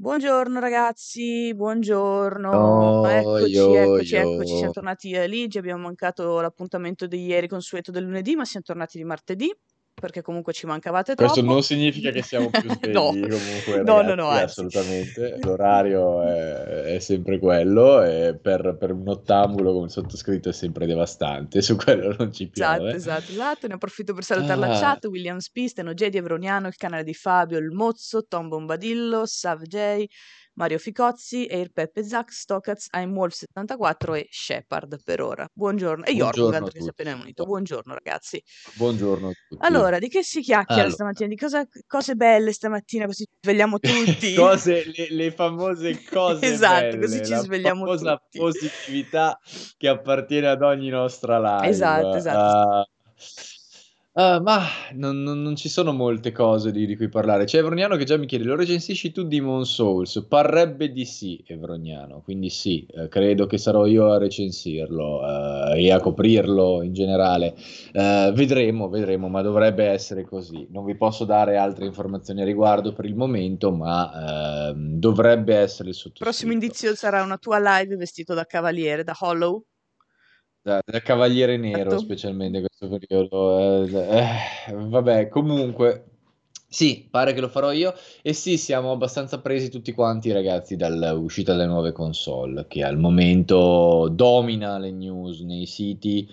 Buongiorno ragazzi, buongiorno. Yo, Eccoci, yo, eccoci, eccoci. Siamo tornati a Ligi, abbiamo mancato l'appuntamento di ieri consueto del lunedì, ma siamo tornati di martedì, perché comunque ci mancavate Questo troppo. non significa che siamo più No, svegli comunque no, no, ragazzi, no, anzi. assolutamente. L'orario è, è sempre quello e per, per un ottambulo come sottoscritto è sempre devastante, su quello non ci Esatto, piove. esatto, esatto. Ne approfitto per salutare la Ah, chat, William Spisten, Ogedi Evroniano, il canale di Fabio, il Mozzo, Tom Bombadillo, Sav J, Mario Ficozzi, Air Peppe Zack, Stokaz, I'm Wolf 74 e Shepard per ora. Buongiorno. E Jormungand buongiorno che si è appena unito. Buongiorno ragazzi. Buongiorno. Allora, di che si chiacchiera Allora, stamattina? Di cosa, cose belle stamattina così ci svegliamo tutti? cose, le, le famose cose Esatto, così belle, ci la svegliamo famosa tutti. positività che appartiene ad ogni nostra live. Esatto, esatto. Ah, ah, ma non, non- non ci sono molte cose di, di cui parlare. C'è Evroniano che già mi chiede: lo recensisci tu Demon Souls? Parrebbe di sì, Evroniano. Quindi sì, eh, credo che sarò io a recensirlo eh, e a coprirlo in generale. Eh, vedremo, vedremo, ma dovrebbe essere così. Non vi posso dare altre informazioni a riguardo per il momento, ma ehm, dovrebbe essere il Prossimo sottoscritto. indizio sarà una tua live vestito da cavaliere, da Hollow. Da, da Cavaliere Nero, Esatto. specialmente in questo periodo. eh, eh, vabbè, comunque, sì, pare che lo farò io. E sì, siamo abbastanza presi tutti quanti, ragazzi, dall'uscita delle nuove console, che al momento domina le news nei siti,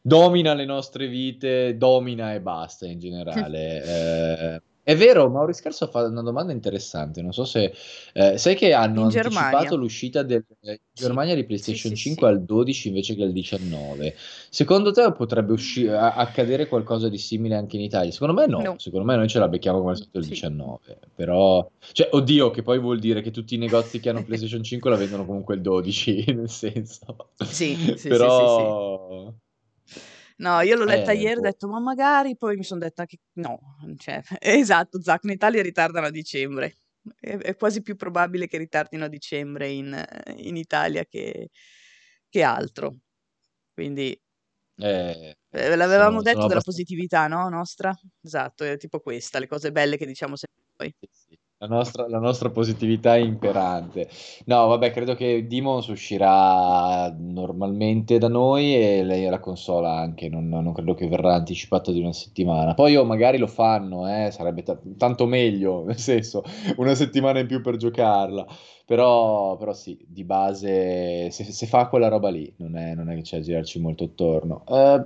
domina le nostre vite, domina e basta in generale. Eh, è vero, Mauri Scarso fa una domanda interessante. Non so se eh, sai che hanno In anticipato Germania. l'uscita del, in Sì, Germania di sì, PlayStation sì, 5 sì. al 12 invece che al 19. Secondo te potrebbe usci- a- accadere qualcosa di simile anche in Italia? Secondo me no, No. secondo me noi ce la becchiamo come al solito il Sì. 19. Però, cioè, oddio, che poi vuol dire che tutti i negozi che hanno PlayStation 5 la vendono comunque il 12, nel senso. Sì, sì, sì, sì, sì. No, io l'ho letta eh, ieri, ho boh. detto, ma magari, poi mi sono detta che no, cioè, esatto, Zac, in Italia ritardano a dicembre. È, è quasi più probabile che ritardino a dicembre in, in Italia che, che altro. Quindi Eh, eh, l'avevamo sono, detto sono della abbastanza... positività, no? Nostra? Esatto, è tipo questa, le cose belle che diciamo sempre noi. Sì, sì. La nostra, la nostra positività è imperante. No, vabbè, credo che Demons uscirà normalmente da noi e lei la console anche. Non, non credo che verrà anticipata di una settimana. Poi o magari lo fanno, eh, sarebbe ta- tanto meglio, nel senso, una settimana in più per giocarla. Però, però sì, di base, se, se fa quella roba lì, non è, non è che c'è a girarci molto attorno. Eh,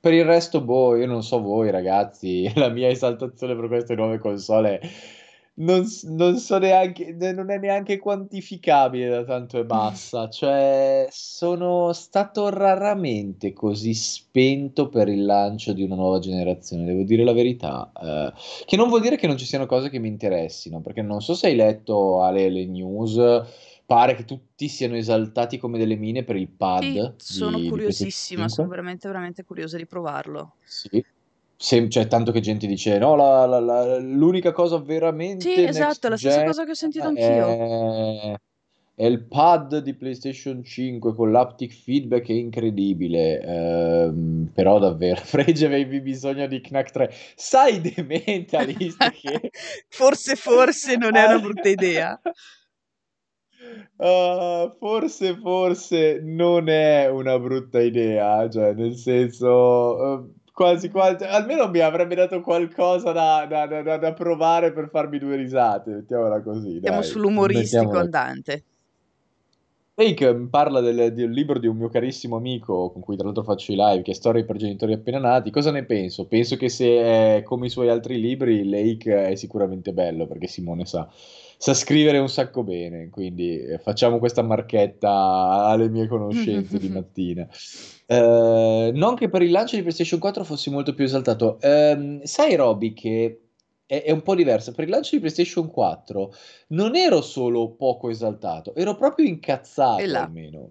per il resto, boh, io non so voi ragazzi, la mia esaltazione per queste nuove console non, non so neanche, ne- non è neanche quantificabile da tanto è bassa. Cioè, sono stato raramente così spento per il lancio di una nuova generazione, devo dire la verità. Eh, che non vuol dire che non ci siano cose che mi interessino, perché non so se hai letto Ale le news. Pare che tutti siano esaltati come delle mine per il Sì, pad sono di, di curiosissima, sono 5. veramente, veramente curiosa di provarlo. Sì. Sem- cioè, tanto che gente dice: No, la- la- la- l'unica cosa Sì, veramente esatto, next è la stessa cosa che ho sentito anch'io. è, è il pad di PlayStation 5 con l'haptic feedback, è incredibile. Ehm, però, davvero, Frege avevi bisogno di Knack 3. Sai, dementalist, che Forse, forse non è una brutta idea. Ah, forse, forse non è una brutta idea, cioè nel senso, eh, quasi quasi, almeno mi avrebbe dato qualcosa da, da- da- da- provare per farmi due risate, mettiamola così, Siamo dai, sull'umoristico mettiamola andante. Fake mi parla del, del libro di un mio carissimo amico con cui tra l'altro faccio i live, che è Storie per genitori appena nati. Cosa ne penso? Penso che se è come i suoi altri libri, Lake è sicuramente bello perché Simone sa, sa scrivere un sacco bene. Quindi eh, facciamo questa marchetta alle mie conoscenze di mattina. Eh, non che per il lancio di PlayStation 4 fossi molto più esaltato. Ehm, sai, Roby, che è, è un po' diverso. Per il lancio di PlayStation 4 non ero solo poco esaltato, ero proprio incazzato almeno.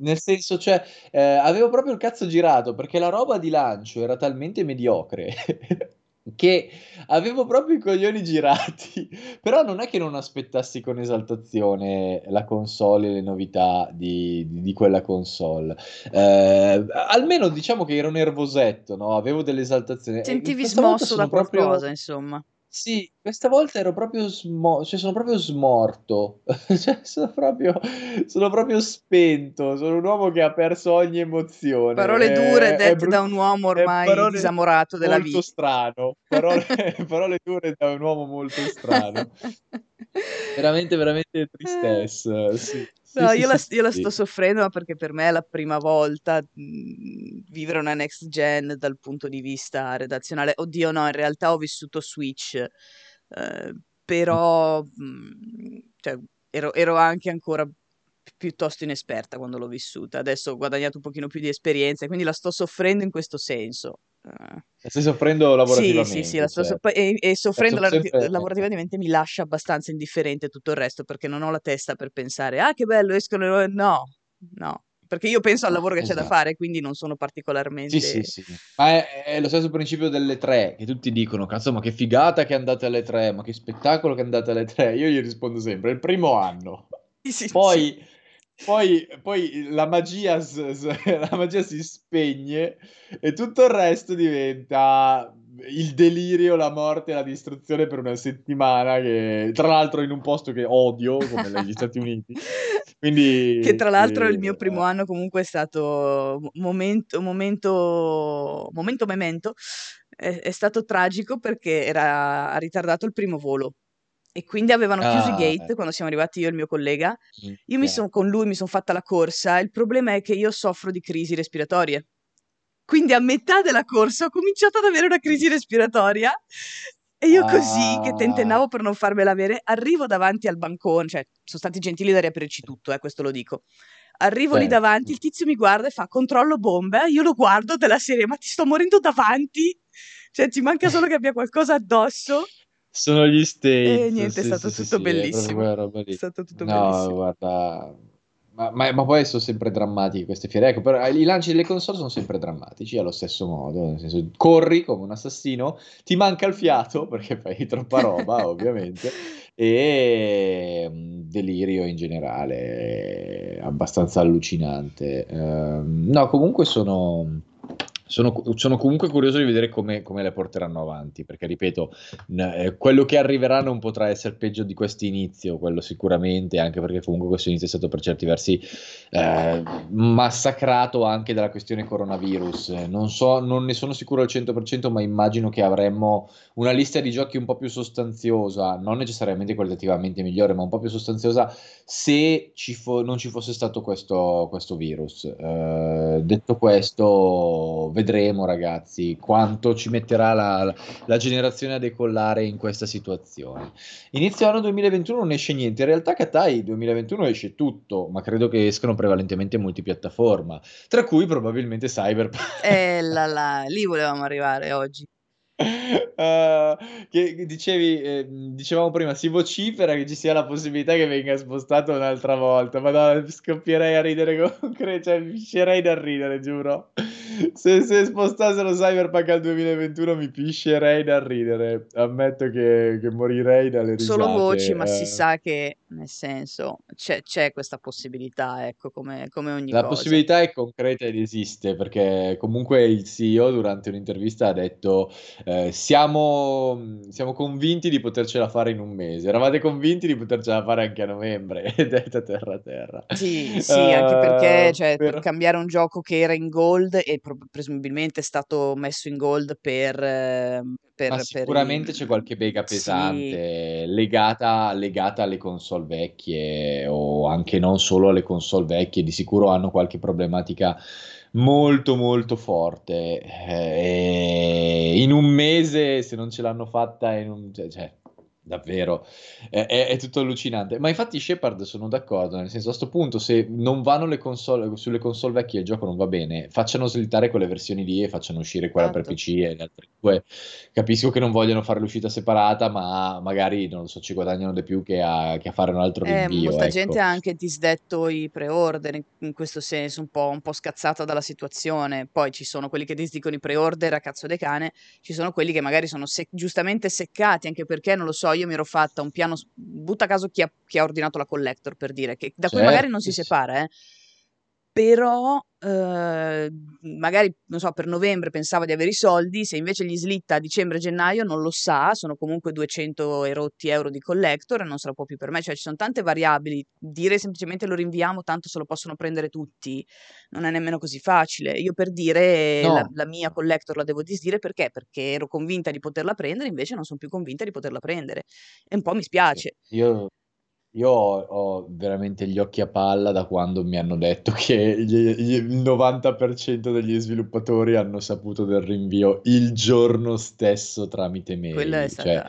Nel senso, cioè, eh, avevo proprio il cazzo girato perché la roba di lancio era talmente mediocre che avevo proprio i coglioni girati. Però non è che non aspettassi con esaltazione la console e le novità di, di- di quella console. Eh, almeno diciamo che ero nervosetto, no? Avevo delle esaltazioni. E Sentivi smosso da sono proprio. qualcosa, insomma. Sì, questa volta ero proprio smo cioè sono proprio smorto, cioè sono proprio sono proprio spento, sono un uomo che ha perso ogni emozione. Parole dure È è dette da brut un uomo ormai disamorato della molto vita. strano, parole parole dure da un uomo molto strano. Veramente, veramente tristesse, sì. No, io la io la sto soffrendo, ma perché per me è la prima volta, mhmm, vivere una next gen dal punto di vista redazionale. Oddio no, in realtà ho vissuto Switch, Mh. però, mhmm, cioè ero ero anche ancora piuttosto inesperta quando l'ho vissuta. Adesso ho guadagnato un pochino più di esperienza e quindi la sto soffrendo in questo senso. Uhm La stai soffrendo sì, sì, sì, la lavorativamente, sto so cer poi e e eh, soffrendo lavorati sempre lavorativamente mi lascia abbastanza indifferente tutto il resto, perché non ho la testa per pensare: "Ah, che bello escono le nuove" no, no, perché io penso al lavoro che c'è da Esa fare, quindi non sono Sì, sì, particolarmente sì. Ma è è lo stesso principio delle 3, che tutti dicono: "Cazzo, ma che figata che andate alle 3, ma che spettacolo che andate alle 3." Io gli rispondo sempre: "Il primo anno." Sì, sì, sì. Poi poi la magia s s la magia si spegne e tutto il resto diventa il delirio, la morte e la distruzione per una settimana che tra l'altro in un posto che odio come negli Stati Uniti. Che Quindi tra sì, l'altro il mio primo eh. anno comunque è stato mo momento momento momento memento, è è stato tragico perché era ritardato il primo volo e quindi avevano chiuso i Ah, eh. gate quando siamo arrivati io e il mio collega. Io mi Minchia. son con lui mi son fatta la corsa, il problema è che io soffro di crisi respiratorie. Quindi a metà della corsa ho cominciato ad avere una crisi respiratoria e io così, che Ah. tentennavo per non farmela avere, arrivo davanti al bancone, cioè son stati gentili da riaprirci tutto, eh, questo lo dico. Arrivo lì Certo. davanti, il tizio mi guarda e fa: "Controllo bombe." Io lo guardo della serie: "Ma ti sto morendo davanti, cioè ci manca solo che abbia qualcosa addosso." Sono gli E States, niente, è stato sì, tutto sì, è bellissimo. È lì. stato tutto No, bellissimo. guarda, ma ma ma poi son sempre drammatiche queste fiere. Ecco, però i lanci delle console son sempre drammatici allo stesso modo, nel senso corri come un assassino, ti manca il fiato perché fai troppa roba ovviamente, e, mhmm, delirio in generale abbastanza allucinante. Ehm, no, comunque sono sono sono comunque curioso di vedere come come le porteranno avanti, perché ripeto, n ehm, quello che arriverà non potrà esser peggio di quest'inizio, quello sicuramente, anche perché comunque questo inizio è stato per certi versi, ehm, massacrato anche dalla questione coronavirus. Non so non ne sono sicuro al 100%, ma immagino che avremmo una lista di giochi un po' più sostanziosa, non necessariamente qualitativamente migliore, ma un po' più sostanziosa se ci fo non ci fosse stato questo questo virus. Ehm, detto questo, vedremo ragazzi quanto ci metterà la la generazione a decollare in questa situazione. Inizio anno 2021 non esce niente. In realtà Katai 2021 esce tutto, ma credo che escano prevalentemente multipiattaforma, tra cui probabilmente Cyberpunk. Eh là là, lì volevamo arrivare oggi. Uhm, che dicevi ehm, dicevamo prima, si vocifera che ci sia la possibilità che venga spostato un'altra volta. Madonna, scoppierei a ridere con cre cioè piscerei dal ridere, giuro. Se se spostassero Cyberpunk al 2021 mi piscerei dal ridere. Ammetto che che morirei dalle Solo voci, risate, ma si ehm sa che, nel senso, c'è c'è questa possibilità, ecco, come come ogni La cosa. possibilità è concreta ed esiste, perché comunque il CEO durante un'intervista ha detto, ehm: "Siamo siamo convinti di potercela fare in 1 mese. Eravate convinti di potercela fare anche a novembre?" Detta terra terra. Sì, sì, anche perché, Uhm, cioè, per però cambiare un gioco che era in gold e prob presumibilmente è stato messo in gold per Ma per per sicuramente c'è qualche bega sì. pesante legata legata alle console vecchie o anche non solo alle console vecchie, di sicuro hanno qualche problematica molto, molto forte. Eh, in 1 mese se non ce l'hanno fatta in un cioè cioè davvero è è è tutto allucinante. Ma infatti Shepard sono d'accordo, nel senso a 'sto punto se non vanno le console sulle console vecchie il gioco non va bene, facciano slittare quelle versioni lì e facciano uscire quella per Esatto. PC e le altre 2 capisco che non vogliano fare l'uscita separata, ma magari, non lo so, ci guadagnano di più che a che a fare un altro Eh, rinvio, molta gente ecco. ha anche disdetto i pre-order in in questo senso, un po' un po' scazzata dalla situazione. Poi ci sono quelli che disdicono i pre-order a cazzo de cane, ci sono quelli che magari sono sec giustamente seccati, anche perché, non lo so, io mi ero fatta un piano butta caso chi ha chi ha ordinato la collector per dire, che da cui magari non si separa, eh. Però eh, magari, non so, per novembre pensava di avere i soldi, se invece gli slitta a dicembre-gennaio non lo sa, sono comunque 200 erotti euro di collector e non se lo può più permettere, cioè ci sono tante variabili, dire semplicemente lo rinviamo tanto se lo possono prendere tutti non è nemmeno così facile. Io per dire no. la, la, mia collector la devo disdire perché? Perché ero convinta di poterla prendere, invece non sono più convinta di poterla prendere e un po' mi spiace. Io io ho, ho veramente gli occhi a palla da quando mi hanno detto che gli- gli- il 90% degli sviluppatori hanno saputo del rinvio il giorno stesso tramite Quella è mail. Cioè, stata...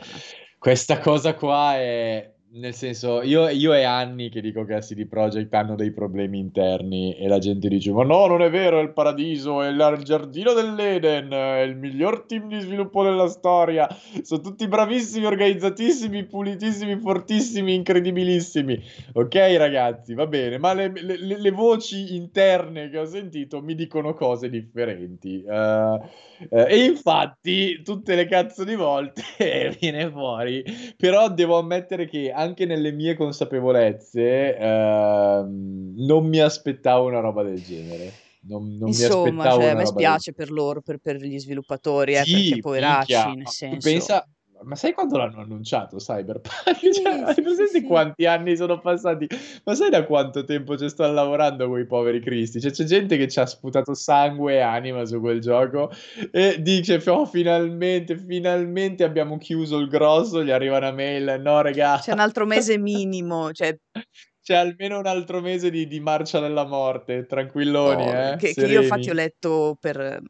questa cosa qua è nel senso, io, io è anni che dico che a CD Projekt hanno dei problemi interni e la gente dice: Ma no, non è vero, è il paradiso, è il giardino dell'Eden, è il miglior team di sviluppo della storia. Sono tutti bravissimi, organizzatissimi, pulitissimi, fortissimi, incredibilissimi. Ok, ragazzi, va bene, ma le, le, le voci interne che ho sentito mi dicono cose differenti. Uh, uh, e infatti, tutte le cazzo di volte viene fuori. Però devo ammettere che anche nelle mie consapevolezze ehm, non mi aspettavo una roba del genere. Non, non Insomma, cioè, a me spiace del... per loro, per, per, gli sviluppatori, eh, sì, perché poveracci, minchia, nel senso... Pensa, ma sai quando l'hanno annunciato Cyberpunk? Sì, cioè, hai presente sì, quanti anni sono passati? Ma sai da quanto tempo ci stanno lavorando quei poveri cristi? Cioè, c'è gente che ci ha sputato sangue e anima su quel gioco e dice, oh, finalmente, finalmente abbiamo chiuso il grosso, gli arriva una mail, no regà. C'è un altro mese minimo, cioè c'è almeno un altro mese di, di marcia della morte, tranquilloni, oh, eh? Che, che, io infatti ho letto, per,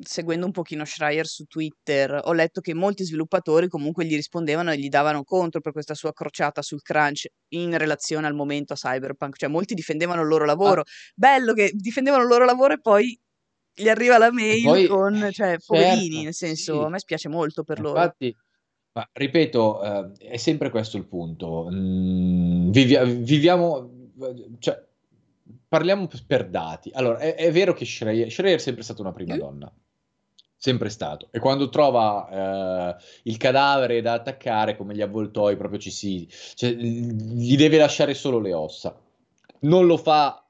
seguendo un pochino Schreier su Twitter, ho letto che molti sviluppatori comunque gli rispondevano e gli davano contro per questa sua crociata sul crunch in relazione al momento a Cyberpunk, cioè molti difendevano il loro lavoro. Ah. Bello che difendevano il loro lavoro e poi gli arriva la mail poi, con, cioè, certo, poverini, nel senso, sì. a me spiace molto per Infatti, loro. Infatti ma ripeto, eh, è sempre questo il punto. Mm, vivia- viviamo, cioè, parliamo per dati. Allora, è, è vero che Schreier, Schreier, è sempre stata una prima mm. donna, sempre stato. E quando trova eh, il cadavere da attaccare, come gli avvoltoi, proprio ci si... Cioè, gli deve lasciare solo le ossa. Non lo fa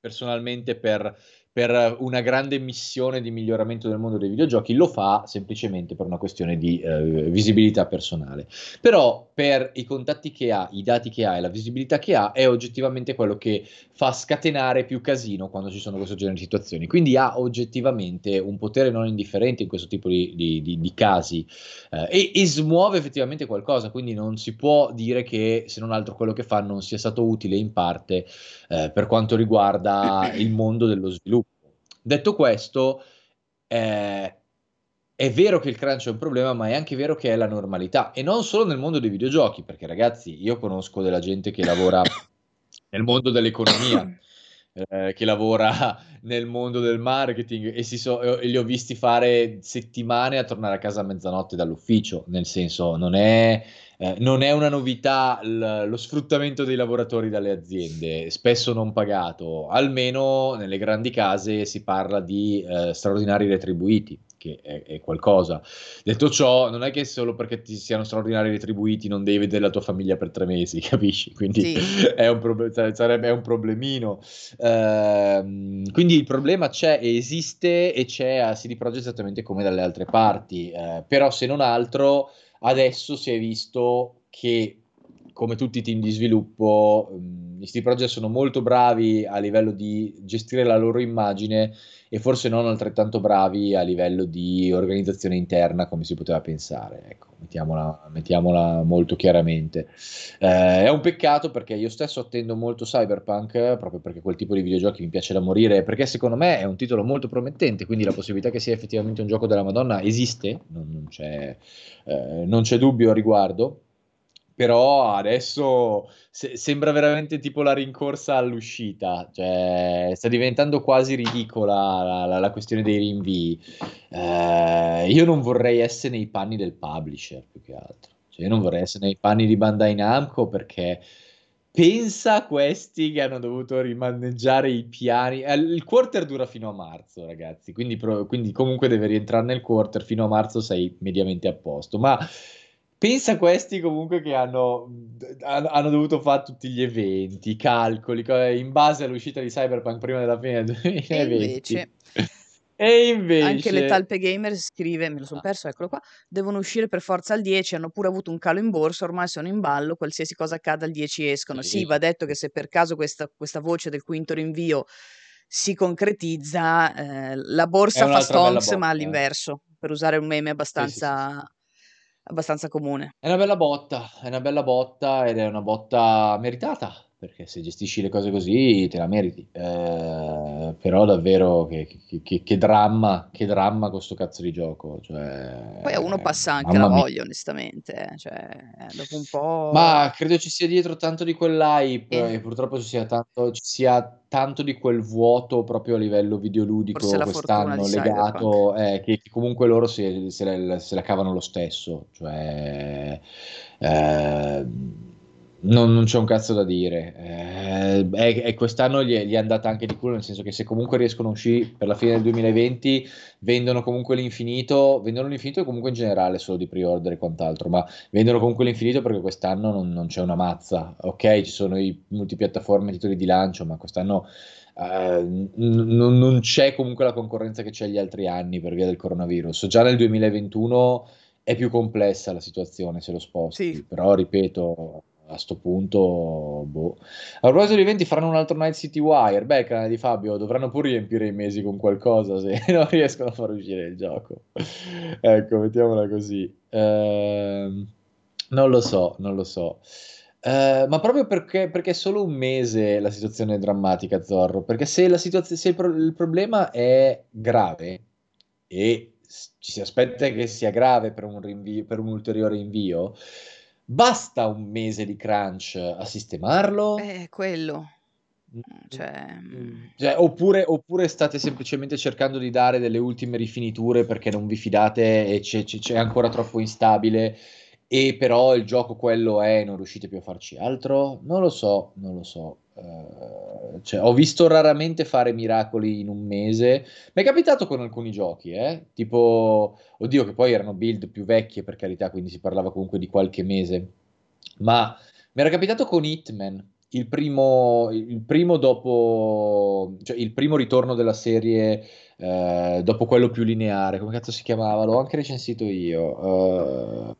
personalmente per per una grande missione di miglioramento del mondo dei videogiochi, lo fa semplicemente per una questione di eh, visibilità personale. Però per i contatti che ha, i dati che ha e la visibilità che ha, è oggettivamente quello che fa scatenare più casino quando ci sono questo genere di situazioni. Quindi ha oggettivamente un potere non indifferente in questo tipo di, di, di, di casi eh, e, e smuove effettivamente qualcosa, quindi non si può dire che se non altro quello che fa non sia stato utile in parte eh, per quanto riguarda il mondo dello sviluppo. Detto questo, eh, è vero che il crunch è un problema, ma è anche vero che è la normalità. E non solo nel mondo dei videogiochi, perché ragazzi, io conosco della gente che lavora nel mondo dell'economia, eh, che lavora nel mondo del marketing e, so, e, li ho visti fare settimane a tornare a casa a mezzanotte dall'ufficio, nel senso non è, eh, non è una novità l- lo sfruttamento dei lavoratori dalle aziende, spesso non pagato, almeno nelle grandi case si parla di eh, straordinari retribuiti che è, è, qualcosa. Detto ciò, non è che solo perché ti siano straordinari retribuiti non devi vedere la tua famiglia per tre mesi, capisci? Quindi sì. è, un prob- sarebbe un problemino. Uh, quindi il problema c'è, esiste e c'è a CD Projekt esattamente come dalle altre parti. Uh, però se non altro, adesso si è visto che come tutti i team di sviluppo, um, i CD Projekt sono molto bravi a livello di gestire la loro immagine e forse non altrettanto bravi a livello di organizzazione interna come si poteva pensare. Ecco, mettiamola, mettiamola molto chiaramente. Eh, è un peccato perché io stesso attendo molto Cyberpunk, proprio perché quel tipo di videogiochi mi piace da morire, perché secondo me è un titolo molto promettente, quindi la possibilità che sia effettivamente un gioco della Madonna esiste, non, non, c'è, eh, non c'è dubbio a riguardo però adesso se- sembra veramente tipo la rincorsa all'uscita, cioè sta diventando quasi ridicola la, la, la questione dei rinvii. Eh, io non vorrei essere nei panni del publisher più che altro, cioè, io non vorrei essere nei panni di Bandai Namco perché pensa a questi che hanno dovuto rimanneggiare i piani. Eh, il quarter dura fino a marzo, ragazzi, quindi, pro- quindi comunque deve rientrare nel quarter fino a marzo sei mediamente a posto, ma pensa a questi comunque che hanno, hanno, dovuto fare tutti gli eventi, i calcoli, in base all'uscita di Cyberpunk prima della fine del 2020. E invece... E invece... Anche le Talpe Gamer scrive, me lo sono perso, eccolo qua, devono uscire per forza al 10, hanno pure avuto un calo in borsa, ormai sono in ballo, qualsiasi cosa accada al 10 escono. Sì, sì va detto che se per caso questa, questa voce del quinto rinvio si concretizza, eh, la borsa fa stonks ma all'inverso, per usare un meme abbastanza... Sì, abbastanza comune. È una bella botta, è una bella botta ed è una botta meritata, perché se gestisci le cose così te la meriti. Eh, però davvero che, che, che, dramma, che dramma questo cazzo di gioco. Cioè, Poi a uno passa anche la voglia, mia. onestamente. Eh, cioè, eh, dopo un po'... Ma credo ci sia dietro tanto di quell'hype eh. e purtroppo ci sia, tanto, ci sia tanto di quel vuoto proprio a livello videoludico quest'anno legato, eh, che, che, comunque loro se, se, la, se, la, cavano lo stesso. Cioè... Eh, non, non, c'è un cazzo da dire. Eh, e, e, quest'anno gli è, gli è, andata anche di culo, nel senso che se comunque riescono a uscire per la fine del 2020, vendono comunque l'infinito, vendono l'infinito comunque in generale solo di pre-order e quant'altro, ma vendono comunque l'infinito perché quest'anno non, non c'è una mazza. Ok, ci sono i multipiattaforme, titoli di lancio, ma quest'anno eh, n- non c'è comunque la concorrenza che c'è gli altri anni per via del coronavirus. Già nel 2021 è più complessa la situazione se lo sposti, sì. però ripeto a sto punto, boh. A proposito di eventi, faranno un altro Night City Wire. Beh, canale di Fabio, dovranno pure riempire i mesi con qualcosa se non riescono a far uscire il gioco. ecco, mettiamola così. Eh, non lo so, non lo so. Eh, ma proprio perché, perché è solo un mese la situazione è drammatica, Zorro. Perché se, situazio- se il, pro- il problema è grave e ci si aspetta che sia grave per un, rinvio, per un ulteriore invio, Basta un mese di crunch a sistemarlo? Eh, quello. Mm, cioè... Mm. Cioè, oppure, oppure, state semplicemente cercando di dare delle ultime rifiniture perché non vi fidate e c'è, c'è ancora troppo instabile e però il gioco quello è non riuscite più a farci altro? Non lo so, non lo so. Uh, cioè, ho visto raramente fare miracoli in un mese. Mi è capitato con alcuni giochi, eh? tipo, oddio, che poi erano build più vecchie per carità, quindi si parlava comunque di qualche mese. Ma mi era capitato con Hitman, il primo, il primo dopo, cioè il primo ritorno della serie eh, dopo quello più lineare. Come cazzo si chiamava? L'ho anche recensito io. Uh,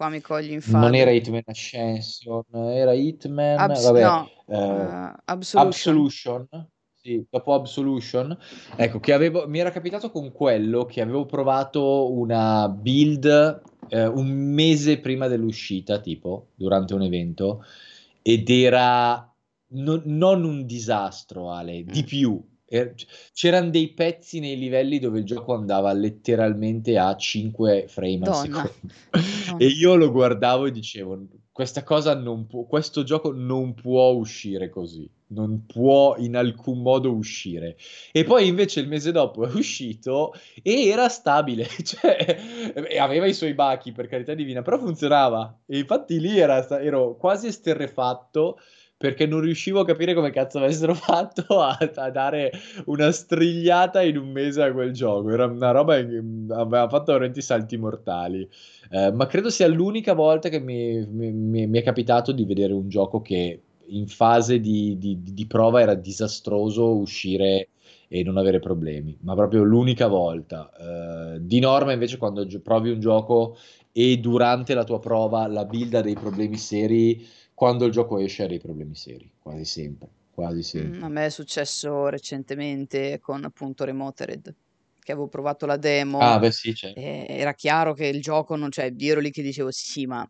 Qua mi cogli in Non era Hitman Ascension, era Hitman, Abs- vabbè, no, eh, uh, Absolution. Absolution. Sì, dopo Absolution, ecco, che avevo, mi era capitato con quello che avevo provato una build eh, un mese prima dell'uscita, tipo, durante un evento, ed era no, non un disastro, Ale, di mm. più. Er, c'erano dei pezzi nei livelli dove il gioco andava letteralmente a 5 frame al secondo. e io lo guardavo e dicevo: Questa cosa non può, questo gioco non può uscire così, non può in alcun modo uscire. E poi invece il mese dopo è uscito e era stabile, cioè aveva i suoi bachi per carità divina, però funzionava. E infatti lì era, ero quasi esterrefatto perché non riuscivo a capire come cazzo avessero fatto a, a, dare una strigliata in un mese a quel gioco. Era una roba che aveva fatto veramente salti mortali. Eh, ma credo sia l'unica volta che mi, mi, mi, è capitato di vedere un gioco che in fase di, di, di prova era disastroso uscire e non avere problemi, ma proprio l'unica volta. Uh, di norma, invece, quando provi un gioco e durante la tua prova la build ha dei problemi seri, quando il gioco esce ha dei problemi seri, quasi sempre. Quasi sempre. Mm, a me è successo recentemente con appunto Remotered, che avevo provato la demo. Ah, beh, sì, certo. era chiaro che il gioco non c'è. Io ero lì che dicevo sì, ma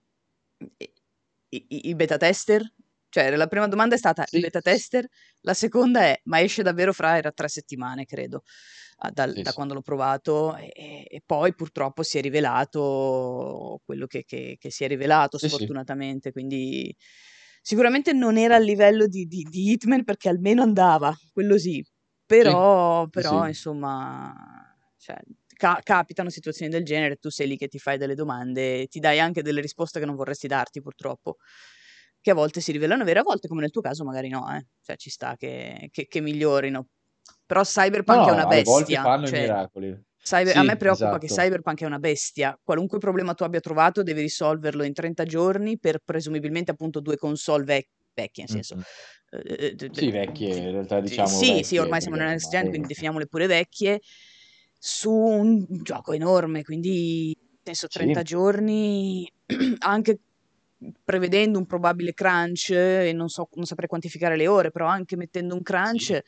i, i beta tester? Cioè, la prima domanda è stata sì. i beta tester, la seconda è ma esce davvero fra era tre settimane, credo, da, sì, da sì. quando l'ho provato e, e, poi purtroppo si è rivelato quello che, che, che si è rivelato sfortunatamente, quindi sicuramente non era a livello di, di, di Hitman perché almeno andava, quello sì, però, però insomma, cioè, ca- capitano situazioni del genere, tu sei lì che ti fai delle domande, ti dai anche delle risposte che non vorresti darti purtroppo che a volte si rivelano vere, a volte come nel tuo caso magari no, eh. cioè ci sta che, che, che migliorino. Però Cyberpunk no, è una bestia. A volte fanno cioè... i miracoli. Cyber- a me preoccupa che esatto. Cyberpunk è una bestia. Qualunque problema tu abbia trovato, devi risolverlo in 30 giorni per presumibilmente appunto due console vec- vecchie, nel senso. Mm-hmm. Uh, sì, vecchie, in realtà diciamo. Sì, vecchie, sì, ormai siamo nella next gen, quindi definiamole pure vecchie. Su un gioco enorme, quindi senso 30 sì. giorni, anche prevedendo un probabile crunch, e non so, non saprei quantificare le ore, però anche mettendo un crunch. Sì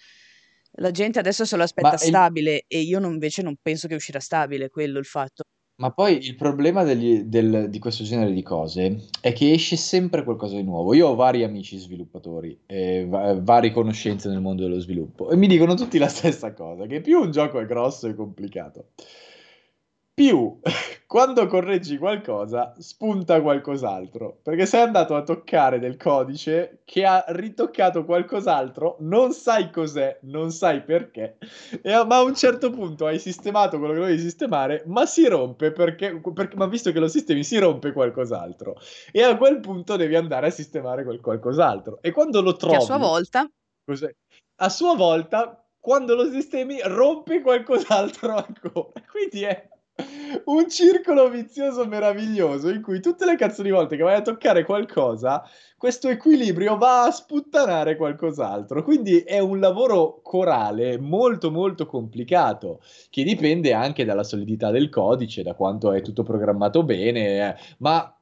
la gente adesso se lo aspetta Ma il stabile e io non- invece non penso che uscirà stabile, quello il fatto. ma poi il problema degli del di questo genere di cose è che esce sempre qualcosa di nuovo. Io ho vari amici sviluppatori e va varie conoscenze nel mondo dello sviluppo e mi dicono tutti la stessa cosa, che più un gioco è grosso e complicato più quando correggi qualcosa spunta qualcos'altro, perché sei andato a toccare del codice che ha ritoccato qualcos'altro, non sai cos'è, non sai perché, e, ma a un certo punto hai sistemato quello che dovevi sistemare, ma si rompe perché, perché, ma visto che lo sistemi si rompe qualcos'altro, e a quel punto devi andare a sistemare quel qualcos'altro, e quando lo trovi... Che a sua volta... Cos'è? A sua volta, quando lo sistemi, rompe qualcos'altro ancora, quindi è un circolo vizioso meraviglioso in cui tutte le cazzo di volte che vai a toccare qualcosa, questo equilibrio va a sputtanare qualcos'altro. Quindi è un lavoro corale molto molto complicato, che dipende anche dalla solidità del codice, da quanto è tutto programmato bene, eh. ma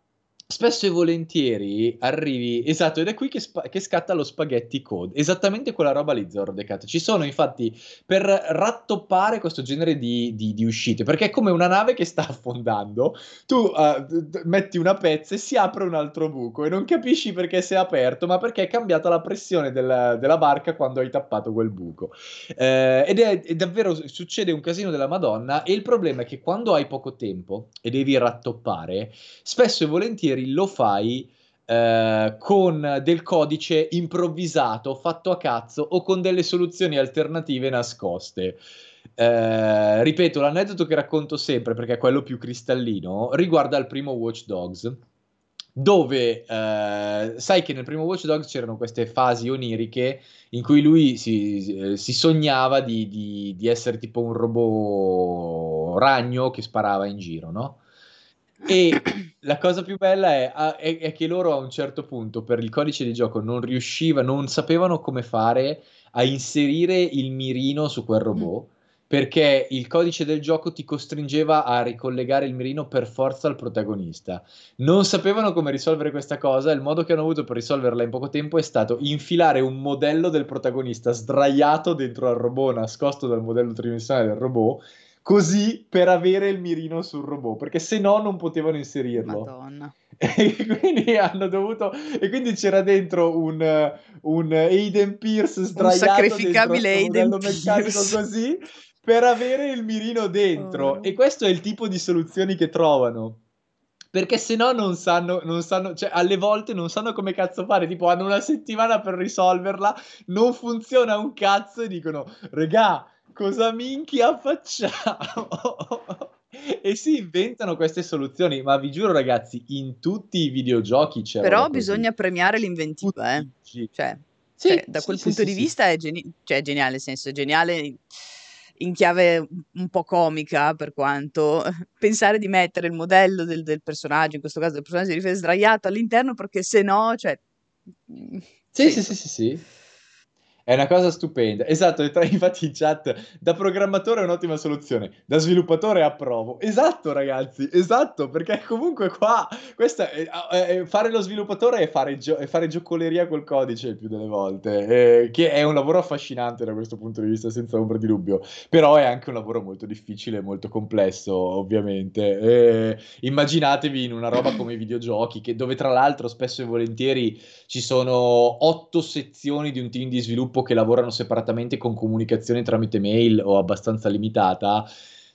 Spesso e volentieri arrivi, esatto, ed è qui che, spa- che, scatta lo spaghetti code, esattamente quella roba lì, Zordecat. Ci sono infatti per rattoppare questo genere di, di, di, uscite, perché è come una nave che sta affondando, tu uh, metti una pezza e si apre un altro buco e non capisci perché si è aperto, ma perché è cambiata la pressione del, della barca quando hai tappato quel buco. Eh, ed è, è davvero, succede un casino della Madonna e il problema è che quando hai poco tempo e devi rattoppare, spesso e volentieri magari lo fai eh, con del codice improvvisato, fatto a cazzo o con delle soluzioni alternative nascoste. Eh, ripeto, l'aneddoto che racconto sempre, perché è quello più cristallino, riguarda il primo Watch Dogs dove eh, sai che nel primo Watch Dogs c'erano queste fasi oniriche in cui lui si, si sognava di, di, di, essere tipo un robot ragno che sparava in giro, no? E la cosa più bella è, è, è, che loro a un certo punto per il codice di gioco non riuscivano, non sapevano come fare a inserire il mirino su quel robot. Mm. Perché il codice del gioco ti costringeva a ricollegare il mirino per forza al protagonista. Non sapevano come risolvere questa cosa. Il modo che hanno avuto per risolverla in poco tempo è stato infilare un modello del protagonista sdraiato dentro al robot, nascosto dal modello tridimensionale del robot così per avere il mirino sul robot, perché se no non potevano inserirlo. Madonna. E quindi hanno dovuto e quindi c'era dentro un, un Aiden Pierce sdraiato un sacrificabile Aiden Pierce. così per avere il mirino dentro oh. e questo è il tipo di soluzioni che trovano perché se no non sanno, non sanno, cioè alle volte non sanno come cazzo fare, tipo hanno una settimana per risolverla, non funziona un cazzo e dicono, regà, cosa minchia facciamo? e si inventano queste soluzioni, ma vi giuro ragazzi, in tutti i videogiochi c'è... Però bisogna premiare l'inventiva, eh. Cioè, sì, cioè, da quel sì, punto sì, di vista è, geni- cioè, è geniale, nel senso, è geniale in chiave un po' comica per quanto pensare di mettere il modello del, del personaggio, in questo caso del personaggio di difesa sdraiato all'interno perché se no, cioè... Sì, sì, sì, sì, sì. È una cosa stupenda. Esatto, infatti in chat da programmatore è un'ottima soluzione, da sviluppatore approvo. Esatto, ragazzi, esatto, perché comunque qua è, è, fare lo sviluppatore è fare, gio- è fare, giocoleria col codice più delle volte, eh, che è un lavoro affascinante da questo punto di vista, senza ombra di dubbio, però è anche un lavoro molto difficile molto complesso, ovviamente. Eh, immaginatevi in una roba come i videogiochi, che, dove tra l'altro spesso e volentieri ci sono otto sezioni di un team di sviluppo gruppo che lavorano separatamente con comunicazione tramite mail o abbastanza limitata.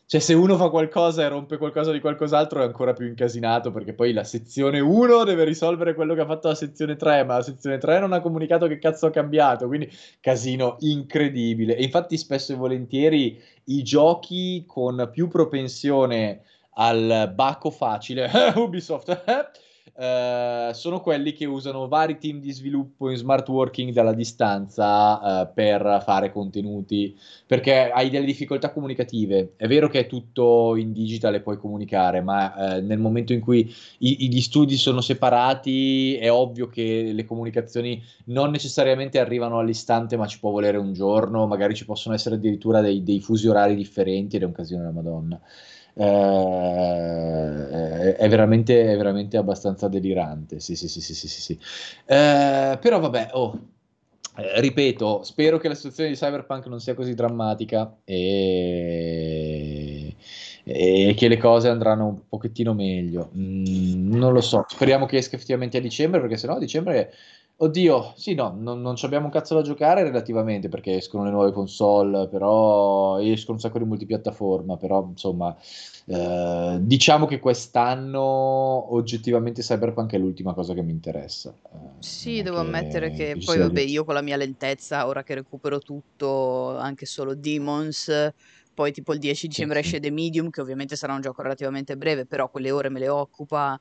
Cioè, se uno fa qualcosa e rompe qualcosa di qualcos'altro è ancora più incasinato perché poi la sezione 1 deve risolvere quello che ha fatto la sezione 3, ma la sezione 3 non ha comunicato che cazzo ha cambiato, quindi casino incredibile. E infatti spesso e volentieri i giochi con più propensione al bacco facile, Ubisoft, eh, sono quelli che usano vari team di sviluppo in smart working dalla distanza eh, per fare contenuti, perché hai delle difficoltà comunicative. È vero che è tutto in digital e puoi comunicare, ma eh, nel momento in cui i, gli studi sono separati è ovvio che le comunicazioni non necessariamente arrivano all'istante, ma ci può volere un giorno, magari ci possono essere addirittura dei, dei fusi orari differenti ed è un casino della Madonna eh, è, veramente, è, veramente, abbastanza delirante. Sì, sì, sì, sì, sì, sì. Eh, però vabbè, oh, eh, ripeto, spero che la situazione di Cyberpunk non sia così drammatica e, e che le cose andranno un pochettino meglio. Mm, non lo so, speriamo che esca effettivamente a dicembre, perché sennò a dicembre Oddio, sì, no, non, non abbiamo un cazzo da giocare relativamente perché escono le nuove console, però escono un sacco di multipiattaforma, però insomma, eh, diciamo che quest'anno oggettivamente Cyberpunk è l'ultima cosa che mi interessa. Eh, sì, devo che, ammettere che, che poi vabbè, io con la mia lentezza, ora che recupero tutto, anche solo Demons, poi tipo il 10 dicembre sì, esce The Medium, che ovviamente sarà un gioco relativamente breve, però quelle ore me le occupa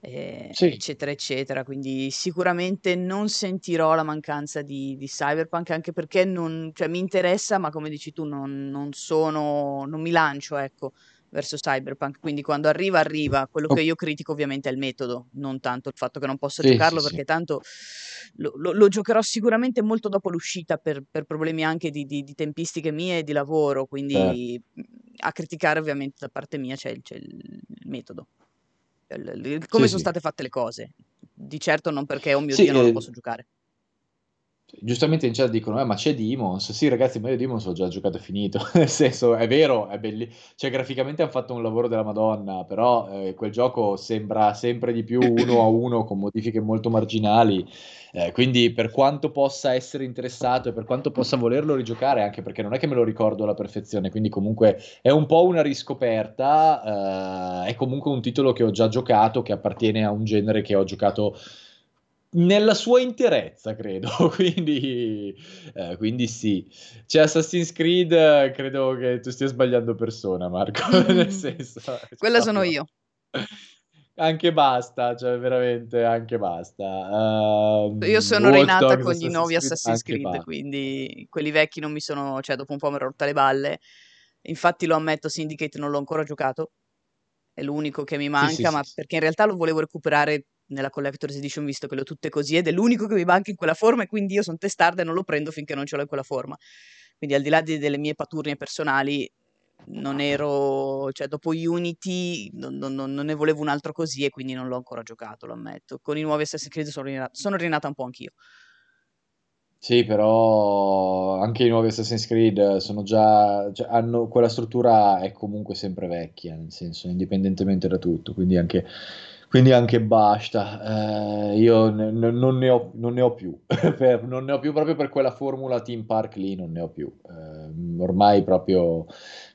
eh, sì. eccetera, eccetera. Quindi sicuramente non sentirò la mancanza di, di Cyberpunk, anche perché non, cioè, mi interessa, ma come dici tu, non, non, sono, non mi lancio, ecco, verso Cyberpunk. Quindi quando arriva, arriva. Quello che io critico ovviamente è il metodo, non tanto il fatto che non posso sì, giocarlo, sì, perché tanto lo, lo, lo, giocherò sicuramente molto dopo l'uscita per, per problemi anche di, di, di, tempistiche mie e di lavoro. Quindi certo. a criticare ovviamente da parte mia c'è, c'è il metodo come sì, sono state fatte le cose. Di certo non perché, oh mio Dio, non eh, lo posso giocare. Giustamente in chat dicono, eh, ma c'è Demons. Sì, ragazzi, ma io Demons ho già giocato e finito. Nel senso, è vero, è bellissimo. Cioè, graficamente hanno fatto un lavoro della Madonna, però eh, quel gioco sembra sempre di più uno a uno, con modifiche molto marginali. Eh, quindi, per quanto possa essere interessato e per quanto possa volerlo rigiocare, anche perché non è che me lo ricordo alla perfezione, quindi comunque è un po' una riscoperta. Eh, è comunque un titolo che ho già giocato, che appartiene a un genere che ho giocato nella sua interezza, credo. quindi, eh, quindi sì. C'è Assassin's Creed, credo che tu stia sbagliando persona, Marco. Nel senso, Quella sono io. Anche basta, cioè veramente anche basta. Uh, io sono rinata Dogs, con gli nuovi Assassin's Creed, Creed quindi quelli vecchi non mi sono, cioè dopo un po' mi ero rotta le balle. Infatti lo ammetto, Syndicate non l'ho ancora giocato, è l'unico che mi manca, sì, sì, ma sì. perché in realtà lo volevo recuperare nella Collector's Edition visto che le ho tutte così ed è l'unico che mi manca in quella forma e quindi io sono testarda e non lo prendo finché non ce l'ho in quella forma. Quindi al di là di, delle mie paturnie personali non ero, cioè dopo Unity non, non, non, ne volevo un altro così e quindi non l'ho ancora giocato, lo ammetto. Con i nuovi Assassin's Creed sono rinata, sono rinata un po' anch'io. Sì, però anche i nuovi Assassin's Creed sono già, cioè, hanno, quella struttura è comunque sempre vecchia, nel senso, indipendentemente da tutto, quindi anche quindi anche basta. Eh, io ne, non, ne ho, non, ne ho, più, per, non ne ho più proprio per quella formula Team Park lì, non ne ho più. Eh, ormai proprio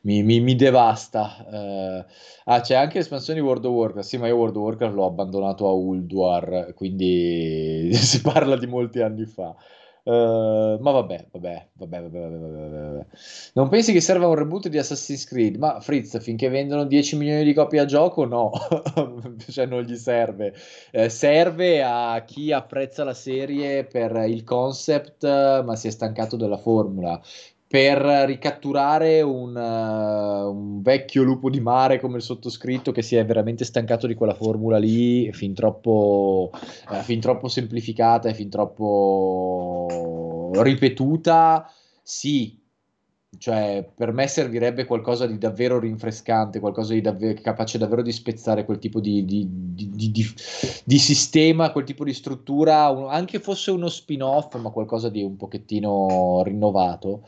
mi, mi, mi devasta. Eh, ah, c'è anche l'espansione di World of Warcraft. Sì, ma io World of Warcraft l'ho abbandonato a Ulduar, quindi si parla di molti anni fa. Uh, ma vabbè, vabbè, vabbè, vabbè, vabbè, vabbè, Non pensi che serva un reboot di Assassin's Creed? Ma Fritz, finché vendono 10 milioni di copie a gioco, no, cioè non gli serve. Eh, serve a chi apprezza la serie per il concept, ma si è stancato della formula per ricatturare un, uh, un, vecchio lupo di mare come il sottoscritto che si è veramente stancato di quella formula lì, fin troppo, uh, fin troppo semplificata e fin troppo ripetuta, sì. Cioè, per me servirebbe qualcosa di davvero rinfrescante, qualcosa di davvero, capace davvero di spezzare quel tipo di, di, di, di sistema, quel tipo di struttura, un, anche fosse uno spin-off, ma qualcosa di un pochettino rinnovato.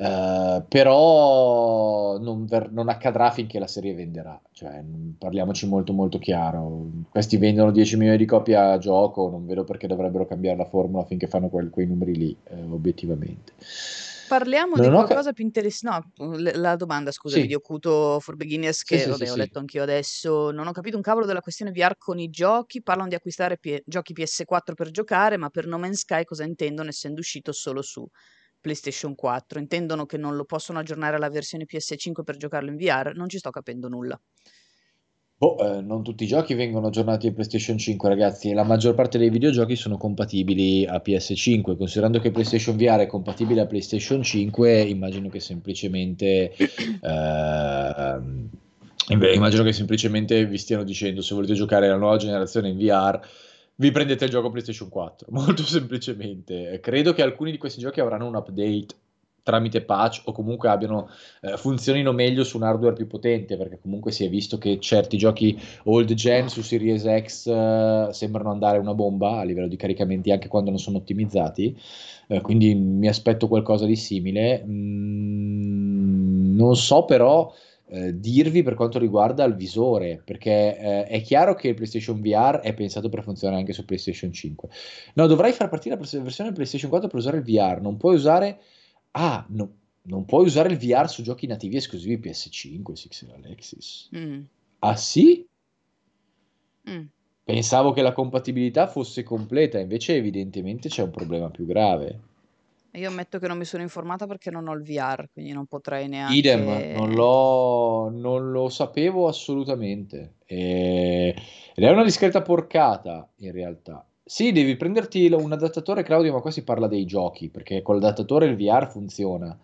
Uh, però non, ver- non, accadrà finché la serie venderà, cioè, parliamoci molto molto chiaro, questi vendono 10 milioni di copie a gioco, non vedo perché dovrebbero cambiare la formula finché fanno quel- quei numeri lì, eh, obiettivamente. Parliamo non di qualcosa ca- più interessante. No, la domanda, scusa, sì. di Occulto for Beginners, che sì, vabbè, sì, ho letto anch'io adesso. Non ho capito un cavolo della questione VR con i giochi. Parlano di acquistare P- giochi PS4 per giocare, ma per No Man's Sky cosa intendono essendo uscito solo su PlayStation 4, intendono che non lo possono aggiornare alla versione PS5 per giocarlo in VR, non ci sto capendo nulla. Oh, eh, non tutti i giochi vengono aggiornati in PlayStation 5, ragazzi. La maggior parte dei videogiochi sono compatibili a PS5. Considerando che PlayStation VR è compatibile a PlayStation 5, immagino che semplicemente. Eh, immagino che semplicemente vi stiano dicendo se volete giocare la nuova generazione in VR. Vi prendete il gioco PlayStation 4, molto semplicemente. Credo che alcuni di questi giochi avranno un update tramite patch o comunque abbiano, eh, funzionino meglio su un hardware più potente, perché comunque si è visto che certi giochi old gen su Series X eh, sembrano andare una bomba a livello di caricamenti anche quando non sono ottimizzati, eh, quindi mi aspetto qualcosa di simile. Mm, non so però eh, dirvi per quanto riguarda il visore, perché eh, è chiaro che il PlayStation VR è pensato per funzionare anche su PlayStation 5. No, dovrai far partire la versione PlayStation 4 per usare il VR, non puoi usare Ah, no, non puoi usare il VR su giochi nativi esclusivi PS5, Sixer Alexis. Mm. Ah sì? Mm. Pensavo che la compatibilità fosse completa, invece evidentemente c'è un problema più grave. Io ammetto che non mi sono informata perché non ho il VR, quindi non potrei neanche... Idem, non, non lo sapevo assolutamente. E... Ed è una discreta porcata, in realtà. Sì, devi prenderti un adattatore, Claudio, ma qua si parla dei giochi, perché con l'adattatore il VR funziona.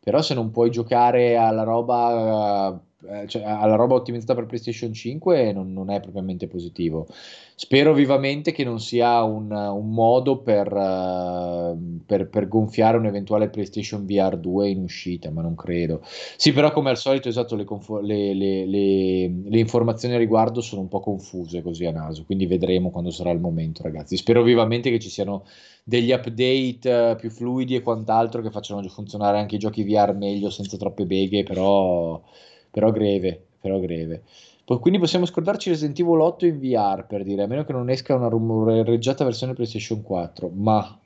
Però se non puoi giocare alla roba cioè, alla roba ottimizzata per PlayStation 5 non, non, è propriamente positivo. Spero vivamente che non sia un, un modo per, uh, per, per, gonfiare un eventuale PlayStation VR 2 in uscita, ma non credo. Sì, però come al solito, esatto, le, confo- le, le, le, informazioni a riguardo sono un po' confuse così a naso, quindi vedremo quando sarà il momento, ragazzi. Spero vivamente che ci siano degli update uh, più fluidi e quant'altro che facciano funzionare anche i giochi VR meglio senza troppe beghe, però però greve, però greve. Quindi possiamo scordarci Resident Evil 8 in VR per dire, a meno che non esca una rumoreggiata versione PlayStation 4, ma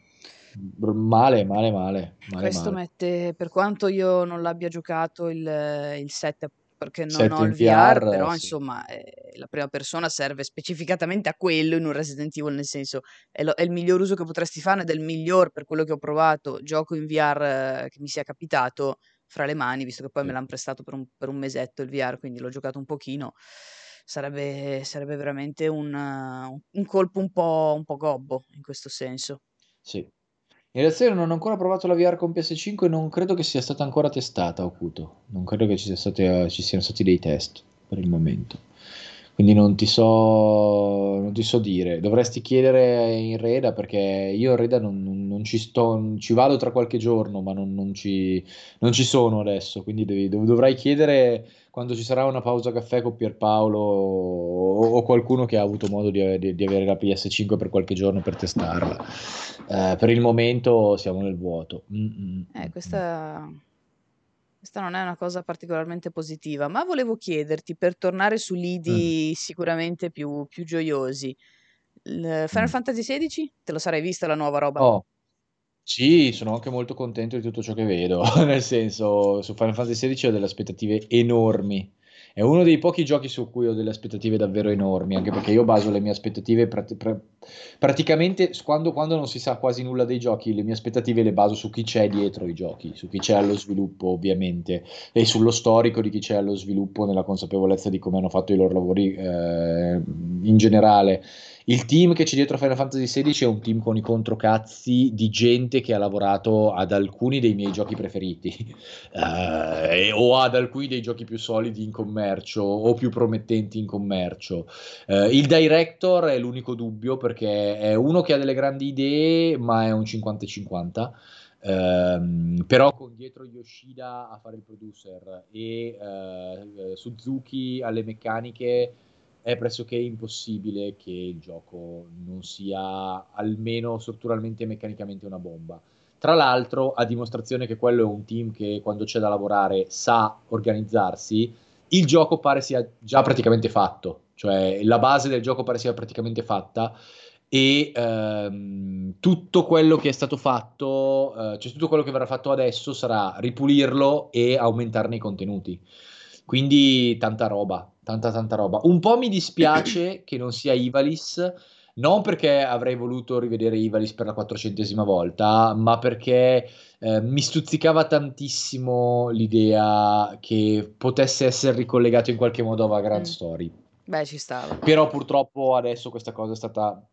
male, male, male. male Questo male. mette, per quanto io non l'abbia giocato il, il 7 perché non ho il VR, VR però sì. insomma eh, la prima persona serve specificatamente a quello in un Resident Evil, nel senso è, lo, è, il miglior uso che potresti fare ed è il miglior per quello che ho provato, gioco in VR eh, che mi sia capitato, fra le mani, visto che poi me l'hanno prestato per un, per un mesetto il VR, quindi l'ho giocato un pochino. Sarebbe, sarebbe veramente un, un colpo un po', un po' gobbo in questo senso. Sì. In realtà non ho ancora provato la VR con PS5 e non credo che sia stata ancora testata Okuto. Non credo che ci, sia state, ci siano stati dei test per il momento. Quindi non ti so, non ti so dire. Dovresti chiedere in Reda perché io in Reda non, non, non ci sto, ci vado tra qualche giorno, ma non, non ci, ci, sono adesso. Quindi devi, dov- dovrai chiedere quando ci sarà una pausa caffè con Pierpaolo o, o qualcuno che ha avuto modo di, di, di, avere la PS5 per qualche giorno per testarla. Eh, per il momento siamo nel vuoto. Mm-mm. Eh, questa questa non è una cosa particolarmente positiva, ma volevo chiederti, per tornare su lidi mm. sicuramente più, più gioiosi, il Final mm. Fantasy XVI? Te lo sarei vista la nuova roba? Oh, sì, sono anche molto contento di tutto ciò che vedo, nel senso, su Final Fantasy XVI ho delle aspettative enormi è uno dei pochi giochi su cui ho delle aspettative davvero enormi, anche perché io baso le mie aspettative prat- pr- praticamente quando, quando, non si sa quasi nulla dei giochi, le mie aspettative le baso su chi c'è dietro i giochi, su chi c'è allo sviluppo ovviamente e sullo storico di chi c'è allo sviluppo nella consapevolezza di come hanno fatto i loro lavori eh, in generale il team che c'è dietro Final Fantasy XVI è un team con i controcazzi di gente che ha lavorato ad alcuni dei miei giochi preferiti eh, o ad alcuni dei giochi più solidi in commercio o più promettenti in commercio. Eh, il director è l'unico dubbio perché è uno che ha delle grandi idee ma è un 50-50. Um, però con dietro Yoshida a fare il producer e uh, Suzuki alle meccaniche è pressoché impossibile che il gioco non sia almeno strutturalmente e meccanicamente una bomba. Tra l'altro, a dimostrazione che quello è un team che quando c'è da lavorare sa organizzarsi, il gioco pare sia già praticamente fatto, cioè la base del gioco pare sia praticamente fatta e ehm, tutto quello che è stato fatto, eh, cioè tutto quello che verrà fatto adesso sarà ripulirlo e aumentarne i contenuti. Quindi tanta roba, tanta tanta roba. Un po' mi dispiace che non sia Ivalis, non perché avrei voluto rivedere Ivalis per la quattrocentesima volta, ma perché eh, mi stuzzicava tantissimo l'idea che potesse essere ricollegato in qualche modo a Vagrant mm. Story. Beh, ci stava. Però purtroppo adesso questa cosa è stata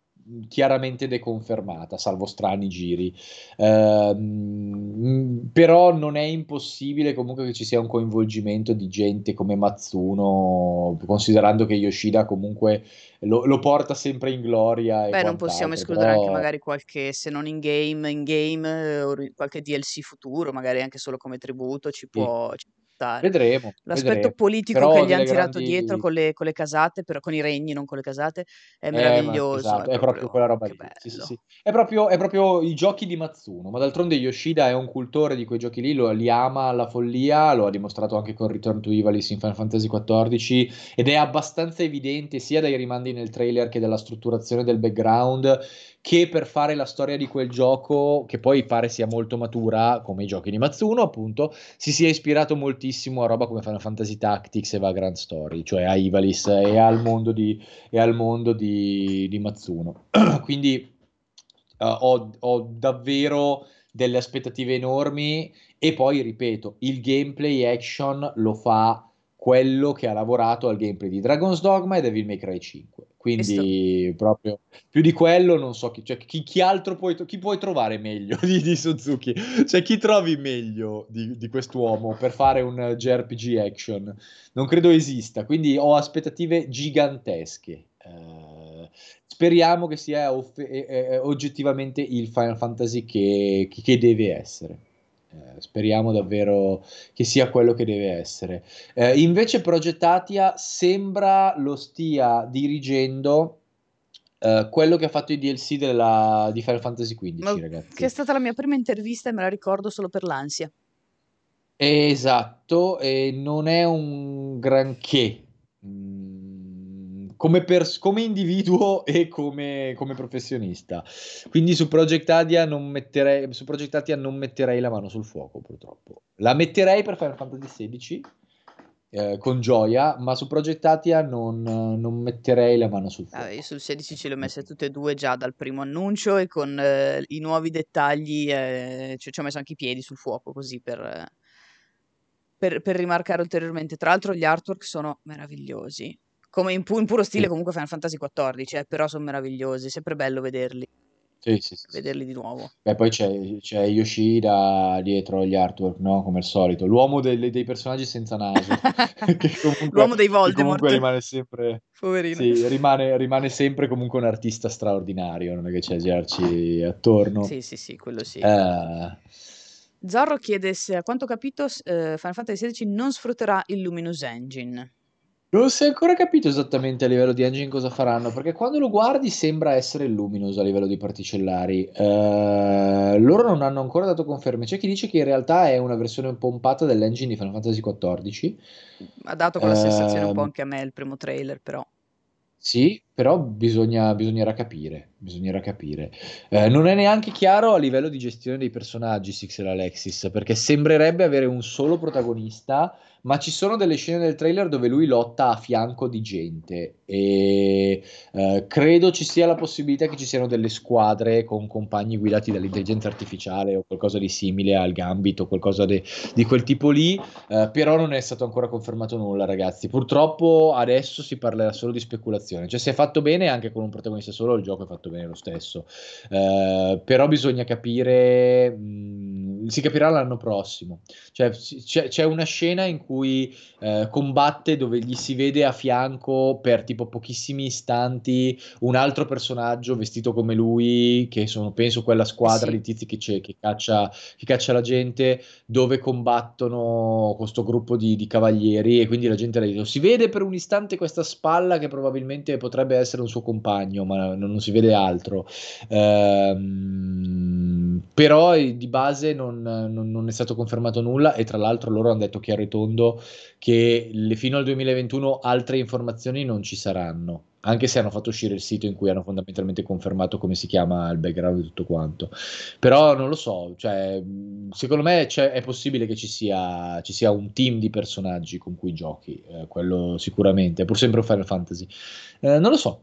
chiaramente deconfermata, salvo strani giri. Ehm, però non è impossibile comunque che ci sia un coinvolgimento di gente come Matsuno, considerando che Yoshida comunque lo, lo porta sempre in gloria. Beh, non possiamo escludere però... anche magari qualche, se non in game, in game, qualche DLC futuro, magari anche solo come tributo, ci può, sì. ci stare. Vedremo. L'aspetto vedremo. politico Però che gli hanno tirato grandi... dietro con le, con le, casate, però con i regni, non con le casate, è meraviglioso. Eh, esatto, è, è, proprio, quella roba lì. Sì, sì, sì. È, proprio, è, proprio, i giochi di Matsuno, ma d'altronde Yoshida è un cultore di quei giochi lì, lo, li ama alla follia, lo ha dimostrato anche con Return to Ivalice in Final Fantasy XIV ed è abbastanza evidente sia dai rimandi nel trailer che dalla strutturazione del background che per fare la storia di quel gioco, che poi pare sia molto matura, come i giochi di Matsuno, appunto, si sia ispirato moltissimo a roba come Final Fantasy Tactics e Vagrant Story, cioè a Ivalis e al mondo di, al mondo di, di Matsuno. Quindi uh, ho, ho davvero delle aspettative enormi e poi ripeto, il gameplay action lo fa quello che ha lavorato al gameplay di Dragon's Dogma e Devil May Cry 5. Quindi proprio più di quello non so chi, cioè, chi, chi altro puoi, chi puoi trovare meglio di, di, Suzuki? Cioè chi trovi meglio di, di quest'uomo per fare un JRPG action? Non credo esista, quindi ho aspettative gigantesche. Uh, speriamo che sia off- eh, eh, oggettivamente il Final Fantasy che, che deve essere. Eh, speriamo davvero che sia quello che deve essere. Eh, invece Progettatia sembra lo stia dirigendo eh, quello che ha fatto i DLC della, di Final Fantasy XV, Ma, ragazzi. Che è stata la mia prima intervista e me la ricordo solo per l'ansia. Esatto, e non è un granché. Come, pers- come individuo e come, come, professionista. Quindi su Project, Adia non metterei, su Project Adia non metterei la mano sul fuoco, purtroppo. La metterei per Final Fantasy XVI. Eh, con gioia, ma su Project Atia non, non, metterei la mano sul fuoco. Ah, io sul 16 ce le ho messe tutte e due già dal primo annuncio e con eh, i nuovi dettagli eh, ci, ci, ho messo anche i piedi sul fuoco così per, per, per rimarcare ulteriormente. Tra l'altro gli artwork sono meravigliosi come in, pu- in puro stile sì. comunque Final Fantasy XIV, eh, però sono meravigliosi, è sempre bello vederli. Sì, sì, sì, vederli di nuovo. Beh, poi c'è, c'è Yoshida dietro agli artwork, no? Come al solito, l'uomo dei, dei personaggi senza naso. comunque, l'uomo dei Voldemort. comunque rimane sempre... Poverino. Sì, rimane, rimane, sempre comunque un artista straordinario, non è che c'è girarci attorno. Sì, sì, sì, quello sì. Uh... Zorro chiede se, a quanto ho capito, uh, Final Fantasy XVI non sfrutterà il Luminous Engine. Non si è ancora capito esattamente a livello di engine cosa faranno, perché quando lo guardi sembra essere Luminous a livello di particellari. Uh, loro non hanno ancora dato conferme. C'è chi dice che in realtà è una versione pompata dell'engine di Final Fantasy XIV. Ha dato quella uh, sensazione un po' ehm, anche a me il primo trailer, però. Sì, però bisogna, bisognerà capire, bisognerà capire. Eh, non è neanche chiaro a livello di gestione dei personaggi Sixel Alexis, perché sembrerebbe avere un solo protagonista ma ci sono delle scene del trailer dove lui lotta a fianco di gente e eh, credo ci sia la possibilità che ci siano delle squadre con compagni guidati dall'intelligenza artificiale o qualcosa di simile al Gambit o qualcosa de- di quel tipo lì, eh, però non è stato ancora confermato nulla ragazzi. Purtroppo adesso si parlerà solo di speculazione, cioè se è fatto bene anche con un protagonista solo il gioco è fatto bene lo stesso, eh, però bisogna capire, mh, mm, si capirà l'anno prossimo, cioè c'è, c'è una scena in cui eh, combatte dove gli si vede a fianco per tipo pochissimi istanti un altro personaggio vestito come lui, che sono penso quella squadra sì. di tizi che, che, caccia, che, caccia, la gente, dove combattono questo gruppo di, di cavalieri e quindi la gente ha detto si vede per un istante questa spalla che probabilmente potrebbe essere un suo compagno, ma non, non si vede altro. Ehm, però eh, di base non, non, non, è stato confermato nulla e tra l'altro loro hanno detto chiaro e tondo che le, fino al 2021 altre informazioni non ci saranno anche se hanno fatto uscire il sito in cui hanno fondamentalmente confermato come si chiama il background di tutto quanto. Però non lo so, cioè, secondo me è possibile che ci sia, ci sia, un team di personaggi con cui giochi, eh, quello sicuramente, è pur sempre un Final Fantasy. Eh, non lo so,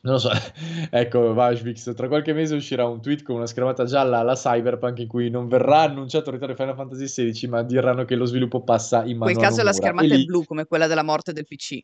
non lo so, ecco Vashvix, tra qualche mese uscirà un tweet con una schermata gialla alla Cyberpunk in cui non verrà annunciato il ritorno di Final Fantasy XVI, ma diranno che lo sviluppo passa in mano In quel caso la schermata è lì... blu, come quella della morte del PC.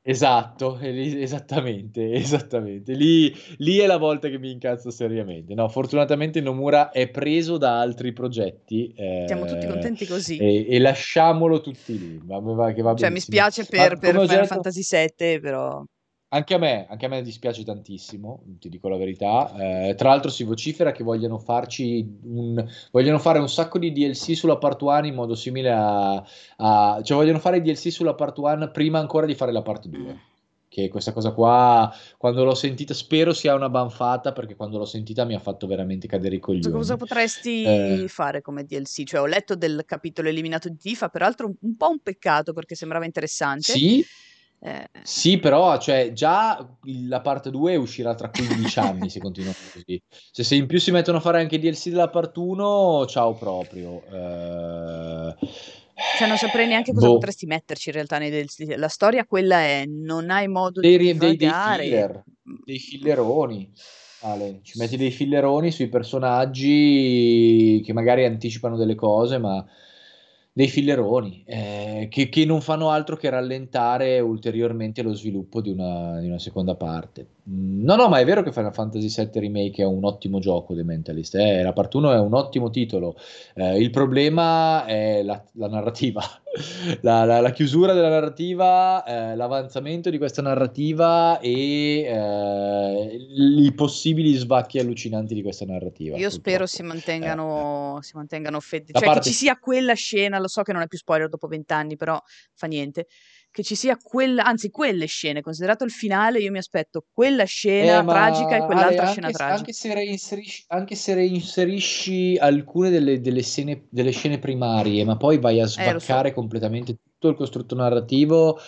Esatto, esattamente, esattamente. Lì lì è la volta che mi incazzo seriamente. No, fortunatamente Nomura è preso da altri progetti, Siamo tutti ehm, contenti così. e e lasciamolo tutti lì. Va va va Cioè, mi spiace per per Final detto Fantasy VII, però Anche a me, anche a me dispiace tantissimo, ti dico la verità. Ehm, tra l'altro si vocifera che vogliano farci un vogliono fare un sacco di DLC sulla part 1 in modo simile a a cioè vogliono fare i DLC sulla part 1 prima ancora di fare la part 2. Mh. Che questa cosa qua, quando l'ho sentita spero sia una banfata, perché quando l'ho sentita mi ha fatto veramente cadere i Cosa cosa coglioni. potresti Ehm fare come DLC? Cioè, ho letto del capitolo eliminato di Tifa, peraltro un po' un peccato perché sembrava interessante. Sì. Ehm Sì, però, cioè già la part 2 uscirà tra 15 anni se continuano così. Cioè, se in più si mettono a fare anche DLC della part 1, ciao proprio. Ehm, Cioè, non saprei neanche cosa boh. potresti metterci in realtà nei DLC. La storia quella è: non hai modo Dei di dei dei filler, dei filleroni, Ale. Ci metti dei filleroni sui personaggi che magari anticipano delle cose, ma dei filleroni, ehm, che che non fanno altro che rallentare ulteriormente lo sviluppo di una di una seconda parte. No, no, ma è vero che Final Fantasy VII Remake è un ottimo gioco The Mentalist, eh, la part 1 è un ottimo titolo. Ehm, il problema è la la narrativa. La la la chiusura della narrativa, ehm, l'avanzamento di questa narrativa e, l i possibili svacchi allucinanti di questa narrativa, Io spero purtroppo. si Eh, eh. mantengano si mantengano fede Da cioè che parte ci sia quella scena, lo so che non è più spoiler dopo 20 anni, però fa niente, che ci sia quella anzi quelle scene, considerato il finale, io mi aspetto quella Eh, scena tragica e ma Ale, quell'altra scena anche s tragica. anche se reinserisci anche se reinserisci alcune delle delle scene delle scene primarie, ma poi vai a Eh, lo so. svaccare completamente tutto il costrutto narrativo,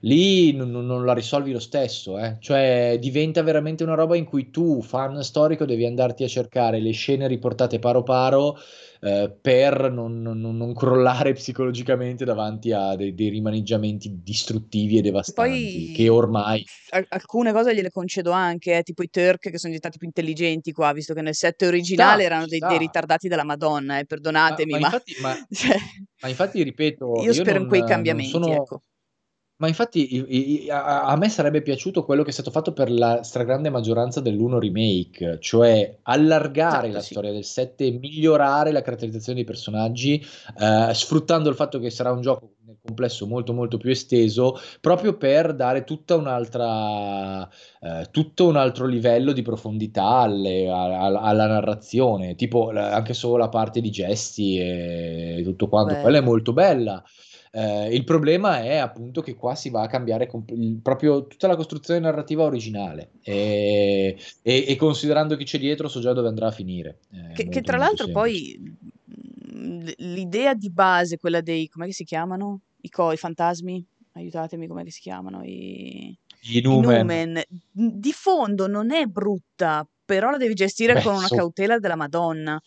lì non non la risolvi lo stesso, eh. Cioè, diventa veramente una roba in cui tu, fan storico, devi andarti a cercare le scene riportate paro paro, ehm, per non non non crollare psicologicamente davanti a dei dei rimaneggiamenti distruttivi e devastanti, che Poi ormai al alcune cose gliele concedo anche, eh, tipo i Turk che son diventati più intelligenti qua, visto che nel 7 Ci originale sta, erano dei dei ritardati della Madonna, eh, Ma perdonatemi, ma ma infatti ma cioè ma infatti ripeto, io io spero in quei cambiamenti, sono ecco. Ma infatti i i i a me sarebbe piaciuto quello che è stato fatto per la stragrande maggioranza dell'1 remake, cioè allargare Esatto, la sì. storia del 7 e migliorare la caratterizzazione dei personaggi, ehm, sfruttando il fatto che sarà un gioco nel complesso molto, molto più esteso, proprio per dare tutta un'altra ehm, tutto un altro livello di profondità alle a al alla narrazione, tipo l anche solo la parte di gesti e tutto quanto, quella è molto bella. Ehm, il problema è appunto che qua si va a cambiare comp il proprio tutta la costruzione narrativa originale, ehm, e e considerando chi c'è dietro so già dove andrà a finire. È Che che tra l'altro semplice. poi, l l'idea di base, quella dei com'è che si chiamano? I co i fantasmi? Aiutatemi, com'è che si chiamano? I I i Numen. Numen. Mhmm, di fondo non è brutta, però la devi gestire Beh, con una insom cautela della Madonna.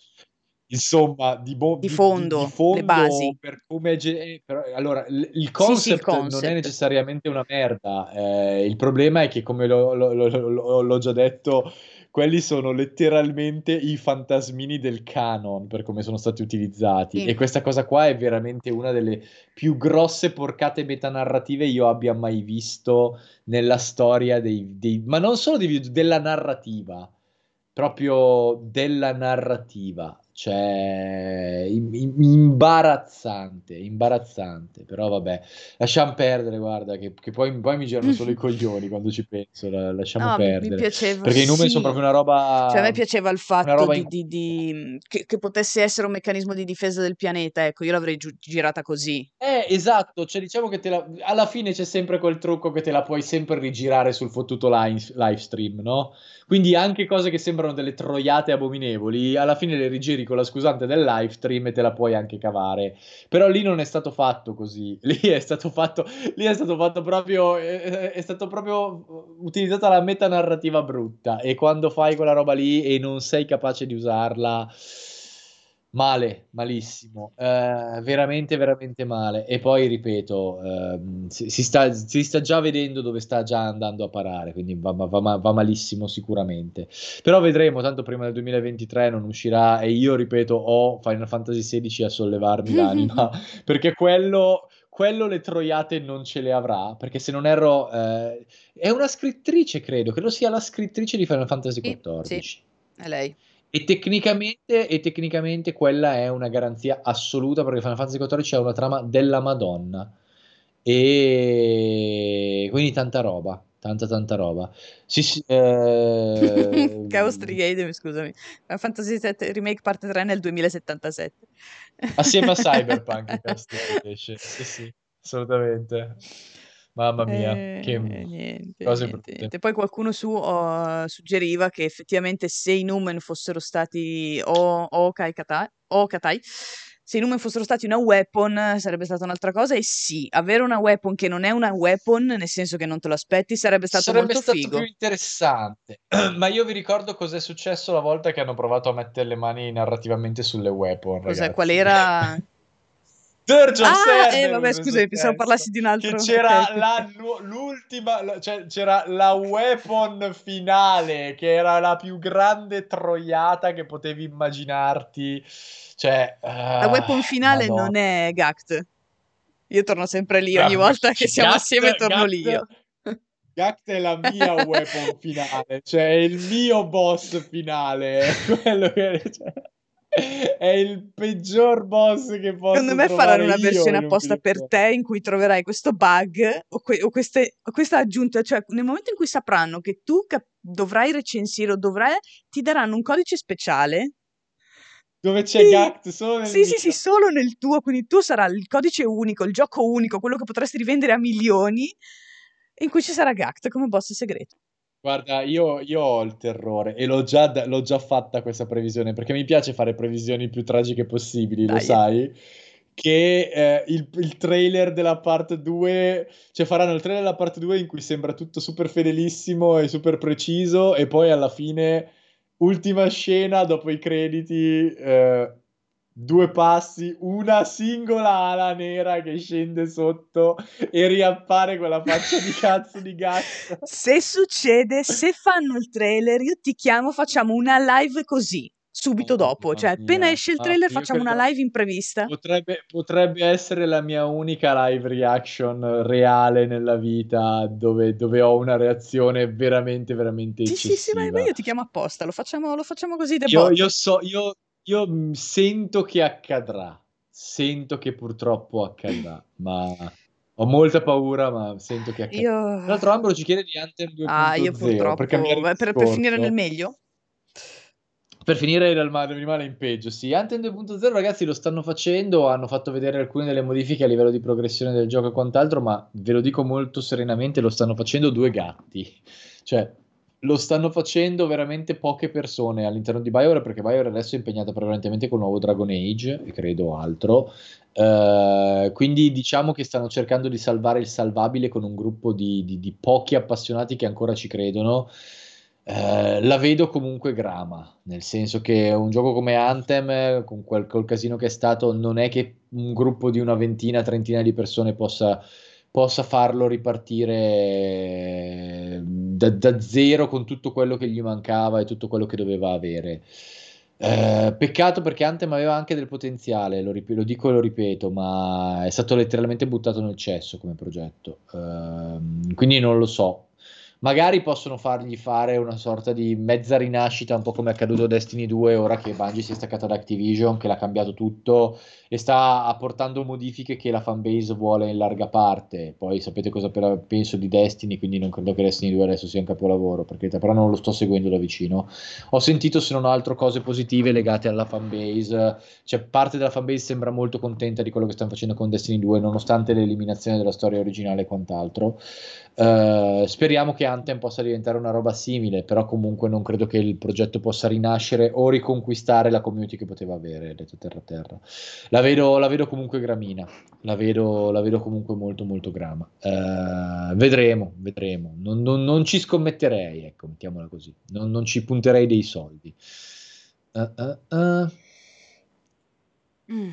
Insomma, di bo Di di di di fondo, le fondo basi. per come ge eh, però allora il il Sì, sì, il concept non è concept. necessariamente una merda, ehm, il problema è che come l'ho l'ho l'ho l'ho già detto, quelli sono letteralmente i fantasmini del canon per come sono stati utilizzati e Sì. questa cosa qua è veramente una delle più grosse porcate metanarrative io abbia mai visto nella storia dei dei ma non solo dei della narrativa, proprio della narrativa. Cioè, im im imbarazzante, imbarazzante. Però vabbè, lasciam perdere guarda che che poi poi mi girano solo i coglioni quando ci penso, la lasciamo No, perdere. piaceva Perché i Numen son proprio sì. una Cioè a me roba piaceva il fatto roba di in di di che che potesse essere un meccanismo di difesa del pianeta, ecco, io l'avrei giu girata così. Eh, esatto, cioè diciamo che la alla fine c'è sempre quel trucco che te la puoi sempre rigirare sul fottuto lines livestream, no, quindi anche cose che sembrano delle troiate abominevoli, alla fine le rigiri con la scusante del livestream e te la puoi anche cavare. Però lì non è stato fatto così, lì è stato fatto lì è stato fatto proprio è è stato proprio utilizzata la metanarrativa brutta e quando fai quella roba lì e non sei capace di usarla, male, malissimo, ehm, veramente, veramente male. E poi ripeto, ehm, si si sta si sta già vedendo dove sta già andando a parare, quindi va va va malissimo sicuramente. Però vedremo, tanto prima del 2023 non uscirà e io ripeto ho Final Fantasy XVI a sollevarmi l'anima, perché quello quello le troiate non ce le avrà, perché se non erro eh, è una scrittrice, credo, credo sia la scrittrice di Final Fantasy XIV. Sì, sì, è lei. E tecnicamente, e tecnicamente quella è una garanzia assoluta perché Final Fantasy XIV è una trama della Madonna. E quindi tanta roba, tanta tanta roba. Sì, sì, eh... Chaos Trigade, scusami. Final Fantasy VII Remake parte 3 nel 2077. Assieme a Cyberpunk Chaos Trigade esce. Sì, sì, assolutamente. Mamma mia, Eh, che niente, cose niente, brutte. niente. Poi qualcuno su uh, suggeriva che effettivamente se i Numen fossero stati o, o Kai Katai, o Katai, se i Numen fossero stati una weapon sarebbe stata un'altra cosa e sì, avere una weapon che non è una weapon, nel senso che non te lo aspetti, sarebbe stato Sarebbe molto stato figo. più interessante. Ma io vi ricordo cos'è successo la volta che hanno provato a mettere le mani narrativamente sulle weapon, Cos'è? ragazzi. Qual era? Dirge of Ah, Cerberus eh, vabbè, scusami, pensavo parlassi di un altro. Che c'era ok, ok, la, l'ultima, cioè c'era la weapon finale, che era la più grande troiata che potevi immaginarti. Cioè, La weapon ah, finale Madonna. non è Gact. Io torno sempre lì, ogni volta che Gact- siamo assieme torno Gact- lì io. Gact è la mia weapon finale, cioè il mio boss finale, quello che cioè, è il peggior boss che posso Secondo me faranno una io versione un apposta per te in cui troverai questo bug o, que- o queste- o questa aggiunta, cioè nel momento in cui sapranno che tu cap- dovrai recensire o dovrai, ti daranno un codice speciale. Dove c'è Sì, Gact solo nel sì, sì, sì, solo nel tuo, quindi tu sarà il codice unico, il gioco unico, quello che potresti rivendere a milioni, in cui ci sarà Gact come boss segreto. Guarda, io, io ho il terrore e l'ho già, l'ho già fatta questa previsione perché mi piace fare previsioni più tragiche possibili, lo Dai. sai? Che eh, il, il trailer della parte 2, cioè faranno il trailer della parte 2 in cui sembra tutto super fedelissimo e super preciso e poi alla fine, ultima scena dopo i crediti, eh, due passi, una singola ala nera che scende sotto e riappare quella faccia di cazzo di gatto. Se succede, se fanno il trailer, io ti chiamo, facciamo una live così, subito Oh, dopo. Cioè, appena mia. esce il Ah, trailer, io facciamo una live imprevista. Potrebbe, potrebbe essere la mia unica live reaction reale nella vita dove, dove ho una reazione veramente, veramente Sì, sì, sì, ma eccessiva. io ti chiamo apposta, lo facciamo, lo facciamo così Io, io so, io, io mm, sento che accadrà, sento che purtroppo accadrà, ma ho molta paura, ma sento che accadrà. Tra Io... l'altro Ambro ci chiede di Anthem 2.0 Ah, io per purtroppo... cambiare beh, Per, per finire nel meglio? Per finire dal male, di male in peggio, sì. Anthem 2.0 ragazzi lo stanno facendo, hanno fatto vedere alcune delle modifiche a livello di progressione del gioco e quant'altro, ma ve lo dico molto serenamente, lo stanno facendo due gatti. Cioè, lo stanno facendo veramente poche persone all'interno di BioWare, perché BioWare adesso è impegnata prevalentemente con il nuovo Dragon Age, e credo altro. Eh, quindi diciamo che stanno cercando di salvare il salvabile con un gruppo di, di- di pochi appassionati che ancora ci credono. Eh, la vedo comunque grama, nel senso che un gioco come Anthem, con quel col casino che è stato, non è che un gruppo di una ventina, trentina di persone possa, possa farlo ripartire da, da zero con tutto quello che gli mancava e tutto quello che doveva avere. Eh, peccato perché Anthem aveva anche del potenziale, lo, rip- lo dico e lo ripeto, ma è stato letteralmente buttato nel cesso come progetto. Ehm, quindi non lo so. Magari possono fargli fare una sorta di mezza rinascita, un po' come è accaduto a Destiny 2, ora che Bungie si è staccata da Activision, che l'ha cambiato tutto e sta apportando modifiche che la fanbase vuole in larga parte. Poi sapete cosa penso di Destiny, quindi non credo che Destiny 2 adesso sia un capolavoro, perché però non lo sto seguendo da vicino. Ho sentito se non altro cose positive legate alla fanbase, cioè parte della fanbase sembra molto contenta di quello che stanno facendo con Destiny 2, nonostante l'eliminazione della storia originale e quant'altro. Eh, speriamo che Anthem possa diventare una roba simile, però comunque non credo che il progetto possa rinascere o riconquistare la community che poteva avere, detto terra terra. La vedo, la vedo comunque gramina, la vedo, la vedo comunque molto molto grama. Eh, vedremo, vedremo. Non, non- non ci scommetterei, ecco, mettiamola così. Non, non ci punterei dei soldi. Eh. Mm,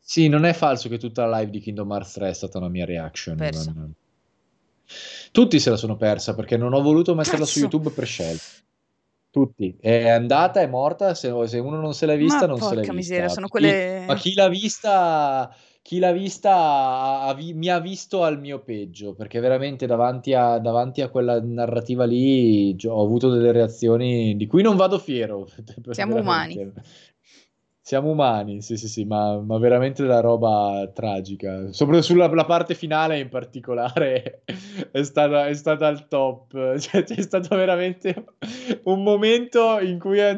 Sì, non è falso che tutta la live di Kingdom Hearts 3 è stata una mia reaction. Persa. Non- Tutti se la sono persa perché non ho voluto metterla su Cazzo. YouTube per scelta. Tutti. È andata, è morta. Se, se uno non se l'ha vista, Ma non se porca vista. miseria, sono quelle... ma chi l'ha vista, chi l'ha vista ha, ha, mi ha visto al mio peggio, perché veramente davanti a, davanti a quella narrativa lì ho avuto delle reazioni di cui non vado fiero. Siamo veramente. umani. Siamo umani, sì, sì, sì, ma, ma veramente della roba tragica. Soprattutto sulla parte finale in particolare è stata, è stata al top. Cioè, c'è stato veramente un momento in cui... Cioè,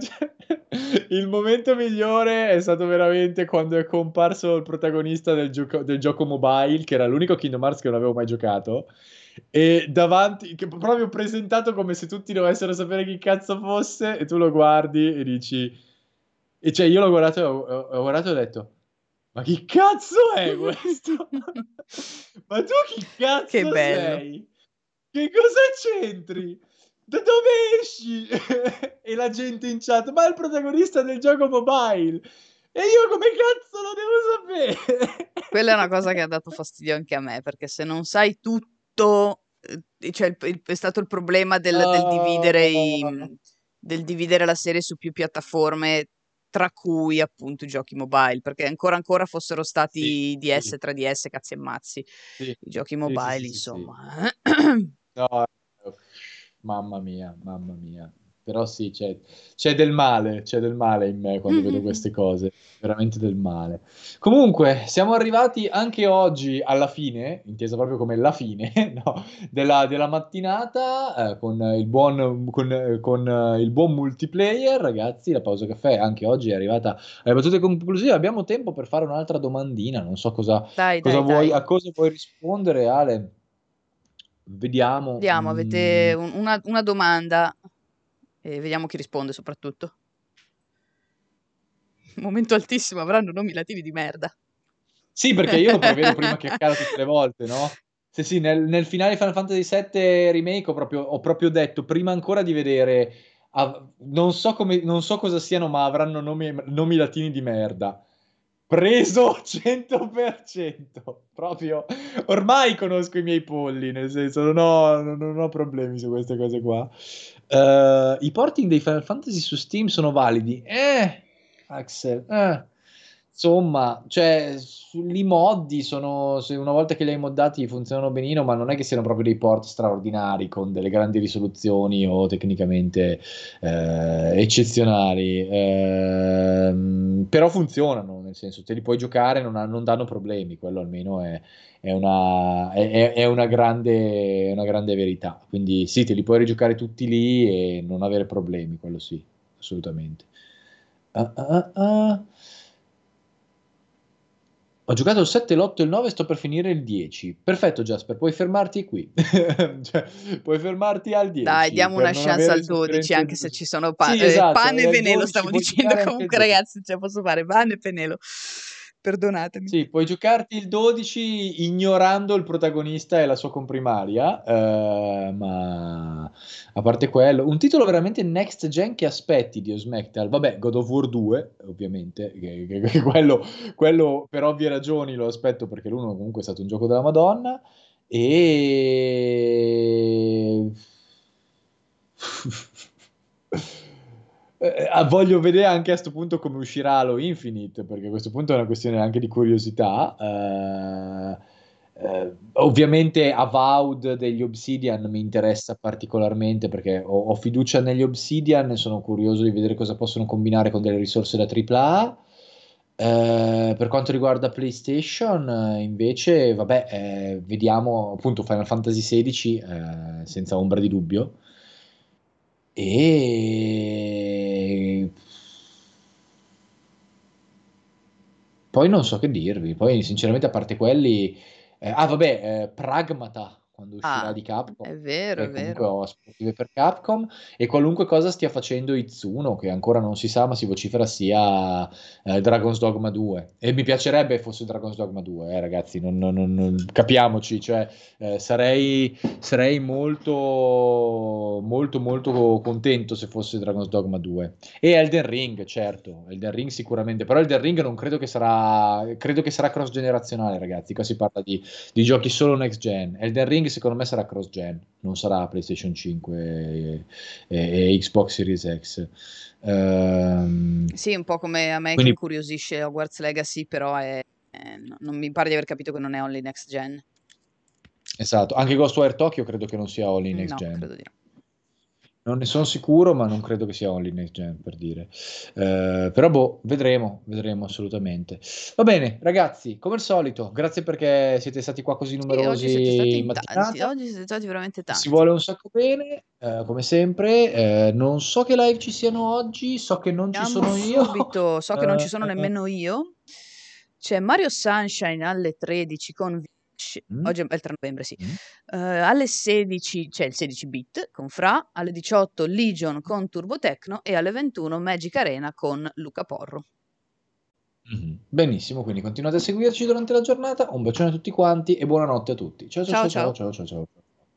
il momento migliore è stato veramente quando è comparso il protagonista del, gioco, del gioco mobile, che era l'unico Kingdom Hearts che non avevo mai giocato. E davanti, che proprio presentato come se tutti dovessero sapere chi cazzo fosse, e tu lo guardi e dici e cioè io l'ho guardato, ho, ho guardato e ho detto, ma chi cazzo è questo? ma tu chi cazzo che bello. sei? Che cosa c'entri? Da dove esci? e la gente in chat, ma è il protagonista del gioco mobile. E io come cazzo lo devo sapere? Quella è una cosa che ha dato fastidio anche a me, perché se non sai tutto, eh, cioè è stato il problema del, del, dividere i, del dividere la serie su più piattaforme tra cui appunto i giochi mobile, perché ancora ancora fossero stati sì, DS, sì. 3DS, cazzi e mazzi, sì. i giochi mobile, insomma. No, mamma mia, mamma mia però sì, c'è, c'è, del male, c'è del male in me quando vedo queste cose, veramente del male. Comunque, siamo arrivati anche oggi alla fine, intesa proprio come la fine, no, della, della, mattinata, eh, con, il buon, con, con, il buon multiplayer, ragazzi, la pausa caffè anche oggi è arrivata alle battute conclusive, abbiamo tempo per fare un'altra domandina, non so cosa, dai, cosa dai, vuoi, dai. a cosa vuoi rispondere, Ale. Vediamo. Vediamo, avete mm. una, una domanda e vediamo chi risponde soprattutto. Momento altissimo, avranno nomi latini di merda. Sì, perché io lo prevedo prima che accada tutte le volte, no? Sì, sì, nel, nel finale Final Fantasy VII Remake ho proprio, ho proprio detto, prima ancora di vedere, ah, non, so come, non, so cosa siano, ma avranno nomi, nomi latini di merda. Preso 100%, proprio, ormai conosco i miei polli, nel senso non ho, non, ho problemi su queste cose qua. Uh, I porting dei Final Fantasy su Steam sono validi? Eh, Axel, eh. Insomma, cioè, i moddi sono, una volta che li hai moddati funzionano benino, ma non è che siano proprio dei port straordinari con delle grandi risoluzioni o tecnicamente eh, eccezionali. Eh, però funzionano, nel senso, te li puoi giocare, non, non danno problemi, quello almeno è, è una, è, è una, grande, una grande verità. Quindi sì, te li puoi rigiocare tutti lì e non avere problemi, quello sì, assolutamente. Uh, uh, uh. Ho giocato il 7, l'8 e il 9 sto per finire il 10. Perfetto Jasper, puoi fermarti qui. cioè, puoi fermarti al 10. Dai, diamo una chance al 12 anche se ci sono pa- sì, esatto, eh, pane e venelo, stavo dicendo comunque ragazzi, cioè posso fare pane e penelo perdonatemi. Sì, puoi giocarti il 12 ignorando il protagonista e la sua comprimaria, eh, ma a parte quello, un titolo veramente next gen che aspetti di Osmectal, vabbè, God of War 2, ovviamente, che, che, che quello, quello, per ovvie ragioni lo aspetto perché l'uno comunque è stato un gioco della Madonna, e... Eh, eh, voglio vedere anche a questo punto come uscirà Halo Infinite, perché a questo punto è una questione anche di curiosità. Eh, eh, ovviamente Avowed degli Obsidian mi interessa particolarmente perché ho, ho, fiducia negli Obsidian e sono curioso di vedere cosa possono combinare con delle risorse da AAA. Eh, per quanto riguarda PlayStation, invece, vabbè, eh, vediamo appunto Final Fantasy XVI senza ombra di dubbio. E poi non so che dirvi. Poi, sinceramente, a parte quelli, eh, ah, vabbè, eh, Pragmata quando uscirà Ah, di Capcom, è vero, è vero. ho aspettative per Capcom, e qualunque cosa stia facendo Itsuno, che ancora non si sa, ma si vocifera sia eh, Dragon's Dogma 2. E mi piacerebbe fosse Dragon's Dogma 2, eh, ragazzi, non, non- non- capiamoci, cioè, eh, sarei, sarei molto, molto, molto contento se fosse Dragon's Dogma 2. E Elden Ring, certo, Elden Ring sicuramente, però Elden Ring non credo che sarà, credo che sarà cross-generazionale, ragazzi, qua si parla di, di giochi solo next gen. Elden Ring secondo me sarà cross gen, non sarà PlayStation 5 e, e, e Xbox Series X. Um, sì, un po' come a me quindi... che incuriosisce Hogwarts Legacy, però è no, non mi pare di aver capito che non è only next gen. Esatto, anche Ghostwire Tokyo credo che non sia only next No, gen. credo di no. Non ne sono sicuro, ma non credo che sia only next gen per dire. Eh, però boh, vedremo, vedremo assolutamente. Va bene, ragazzi, come al solito, grazie perché siete stati qua così Sì, oggi numerosi siete stati in oggi siete stati veramente Si tanti. vuole un sacco bene, eh, come sempre. Eh, non so che live ci siano oggi, so che non ci Andiamo sono io. subito, so che non ci sono nemmeno io. C'è Mario Sunshine alle 13 con Vinci. Mm. Oggi è il 3 novembre, sì. Mm. Eh, alle 16 c'è il 16 bit con Fra, alle 18 Legion con Turbo Tecno e alle 21 Magic Arena con Luca Porro. Mhm. Benissimo, quindi continuate a seguirci durante la giornata. Un bacione a tutti quanti e buonanotte a tutti. ciao Ciao ciao ciao. ciao ciao ciao. ciao.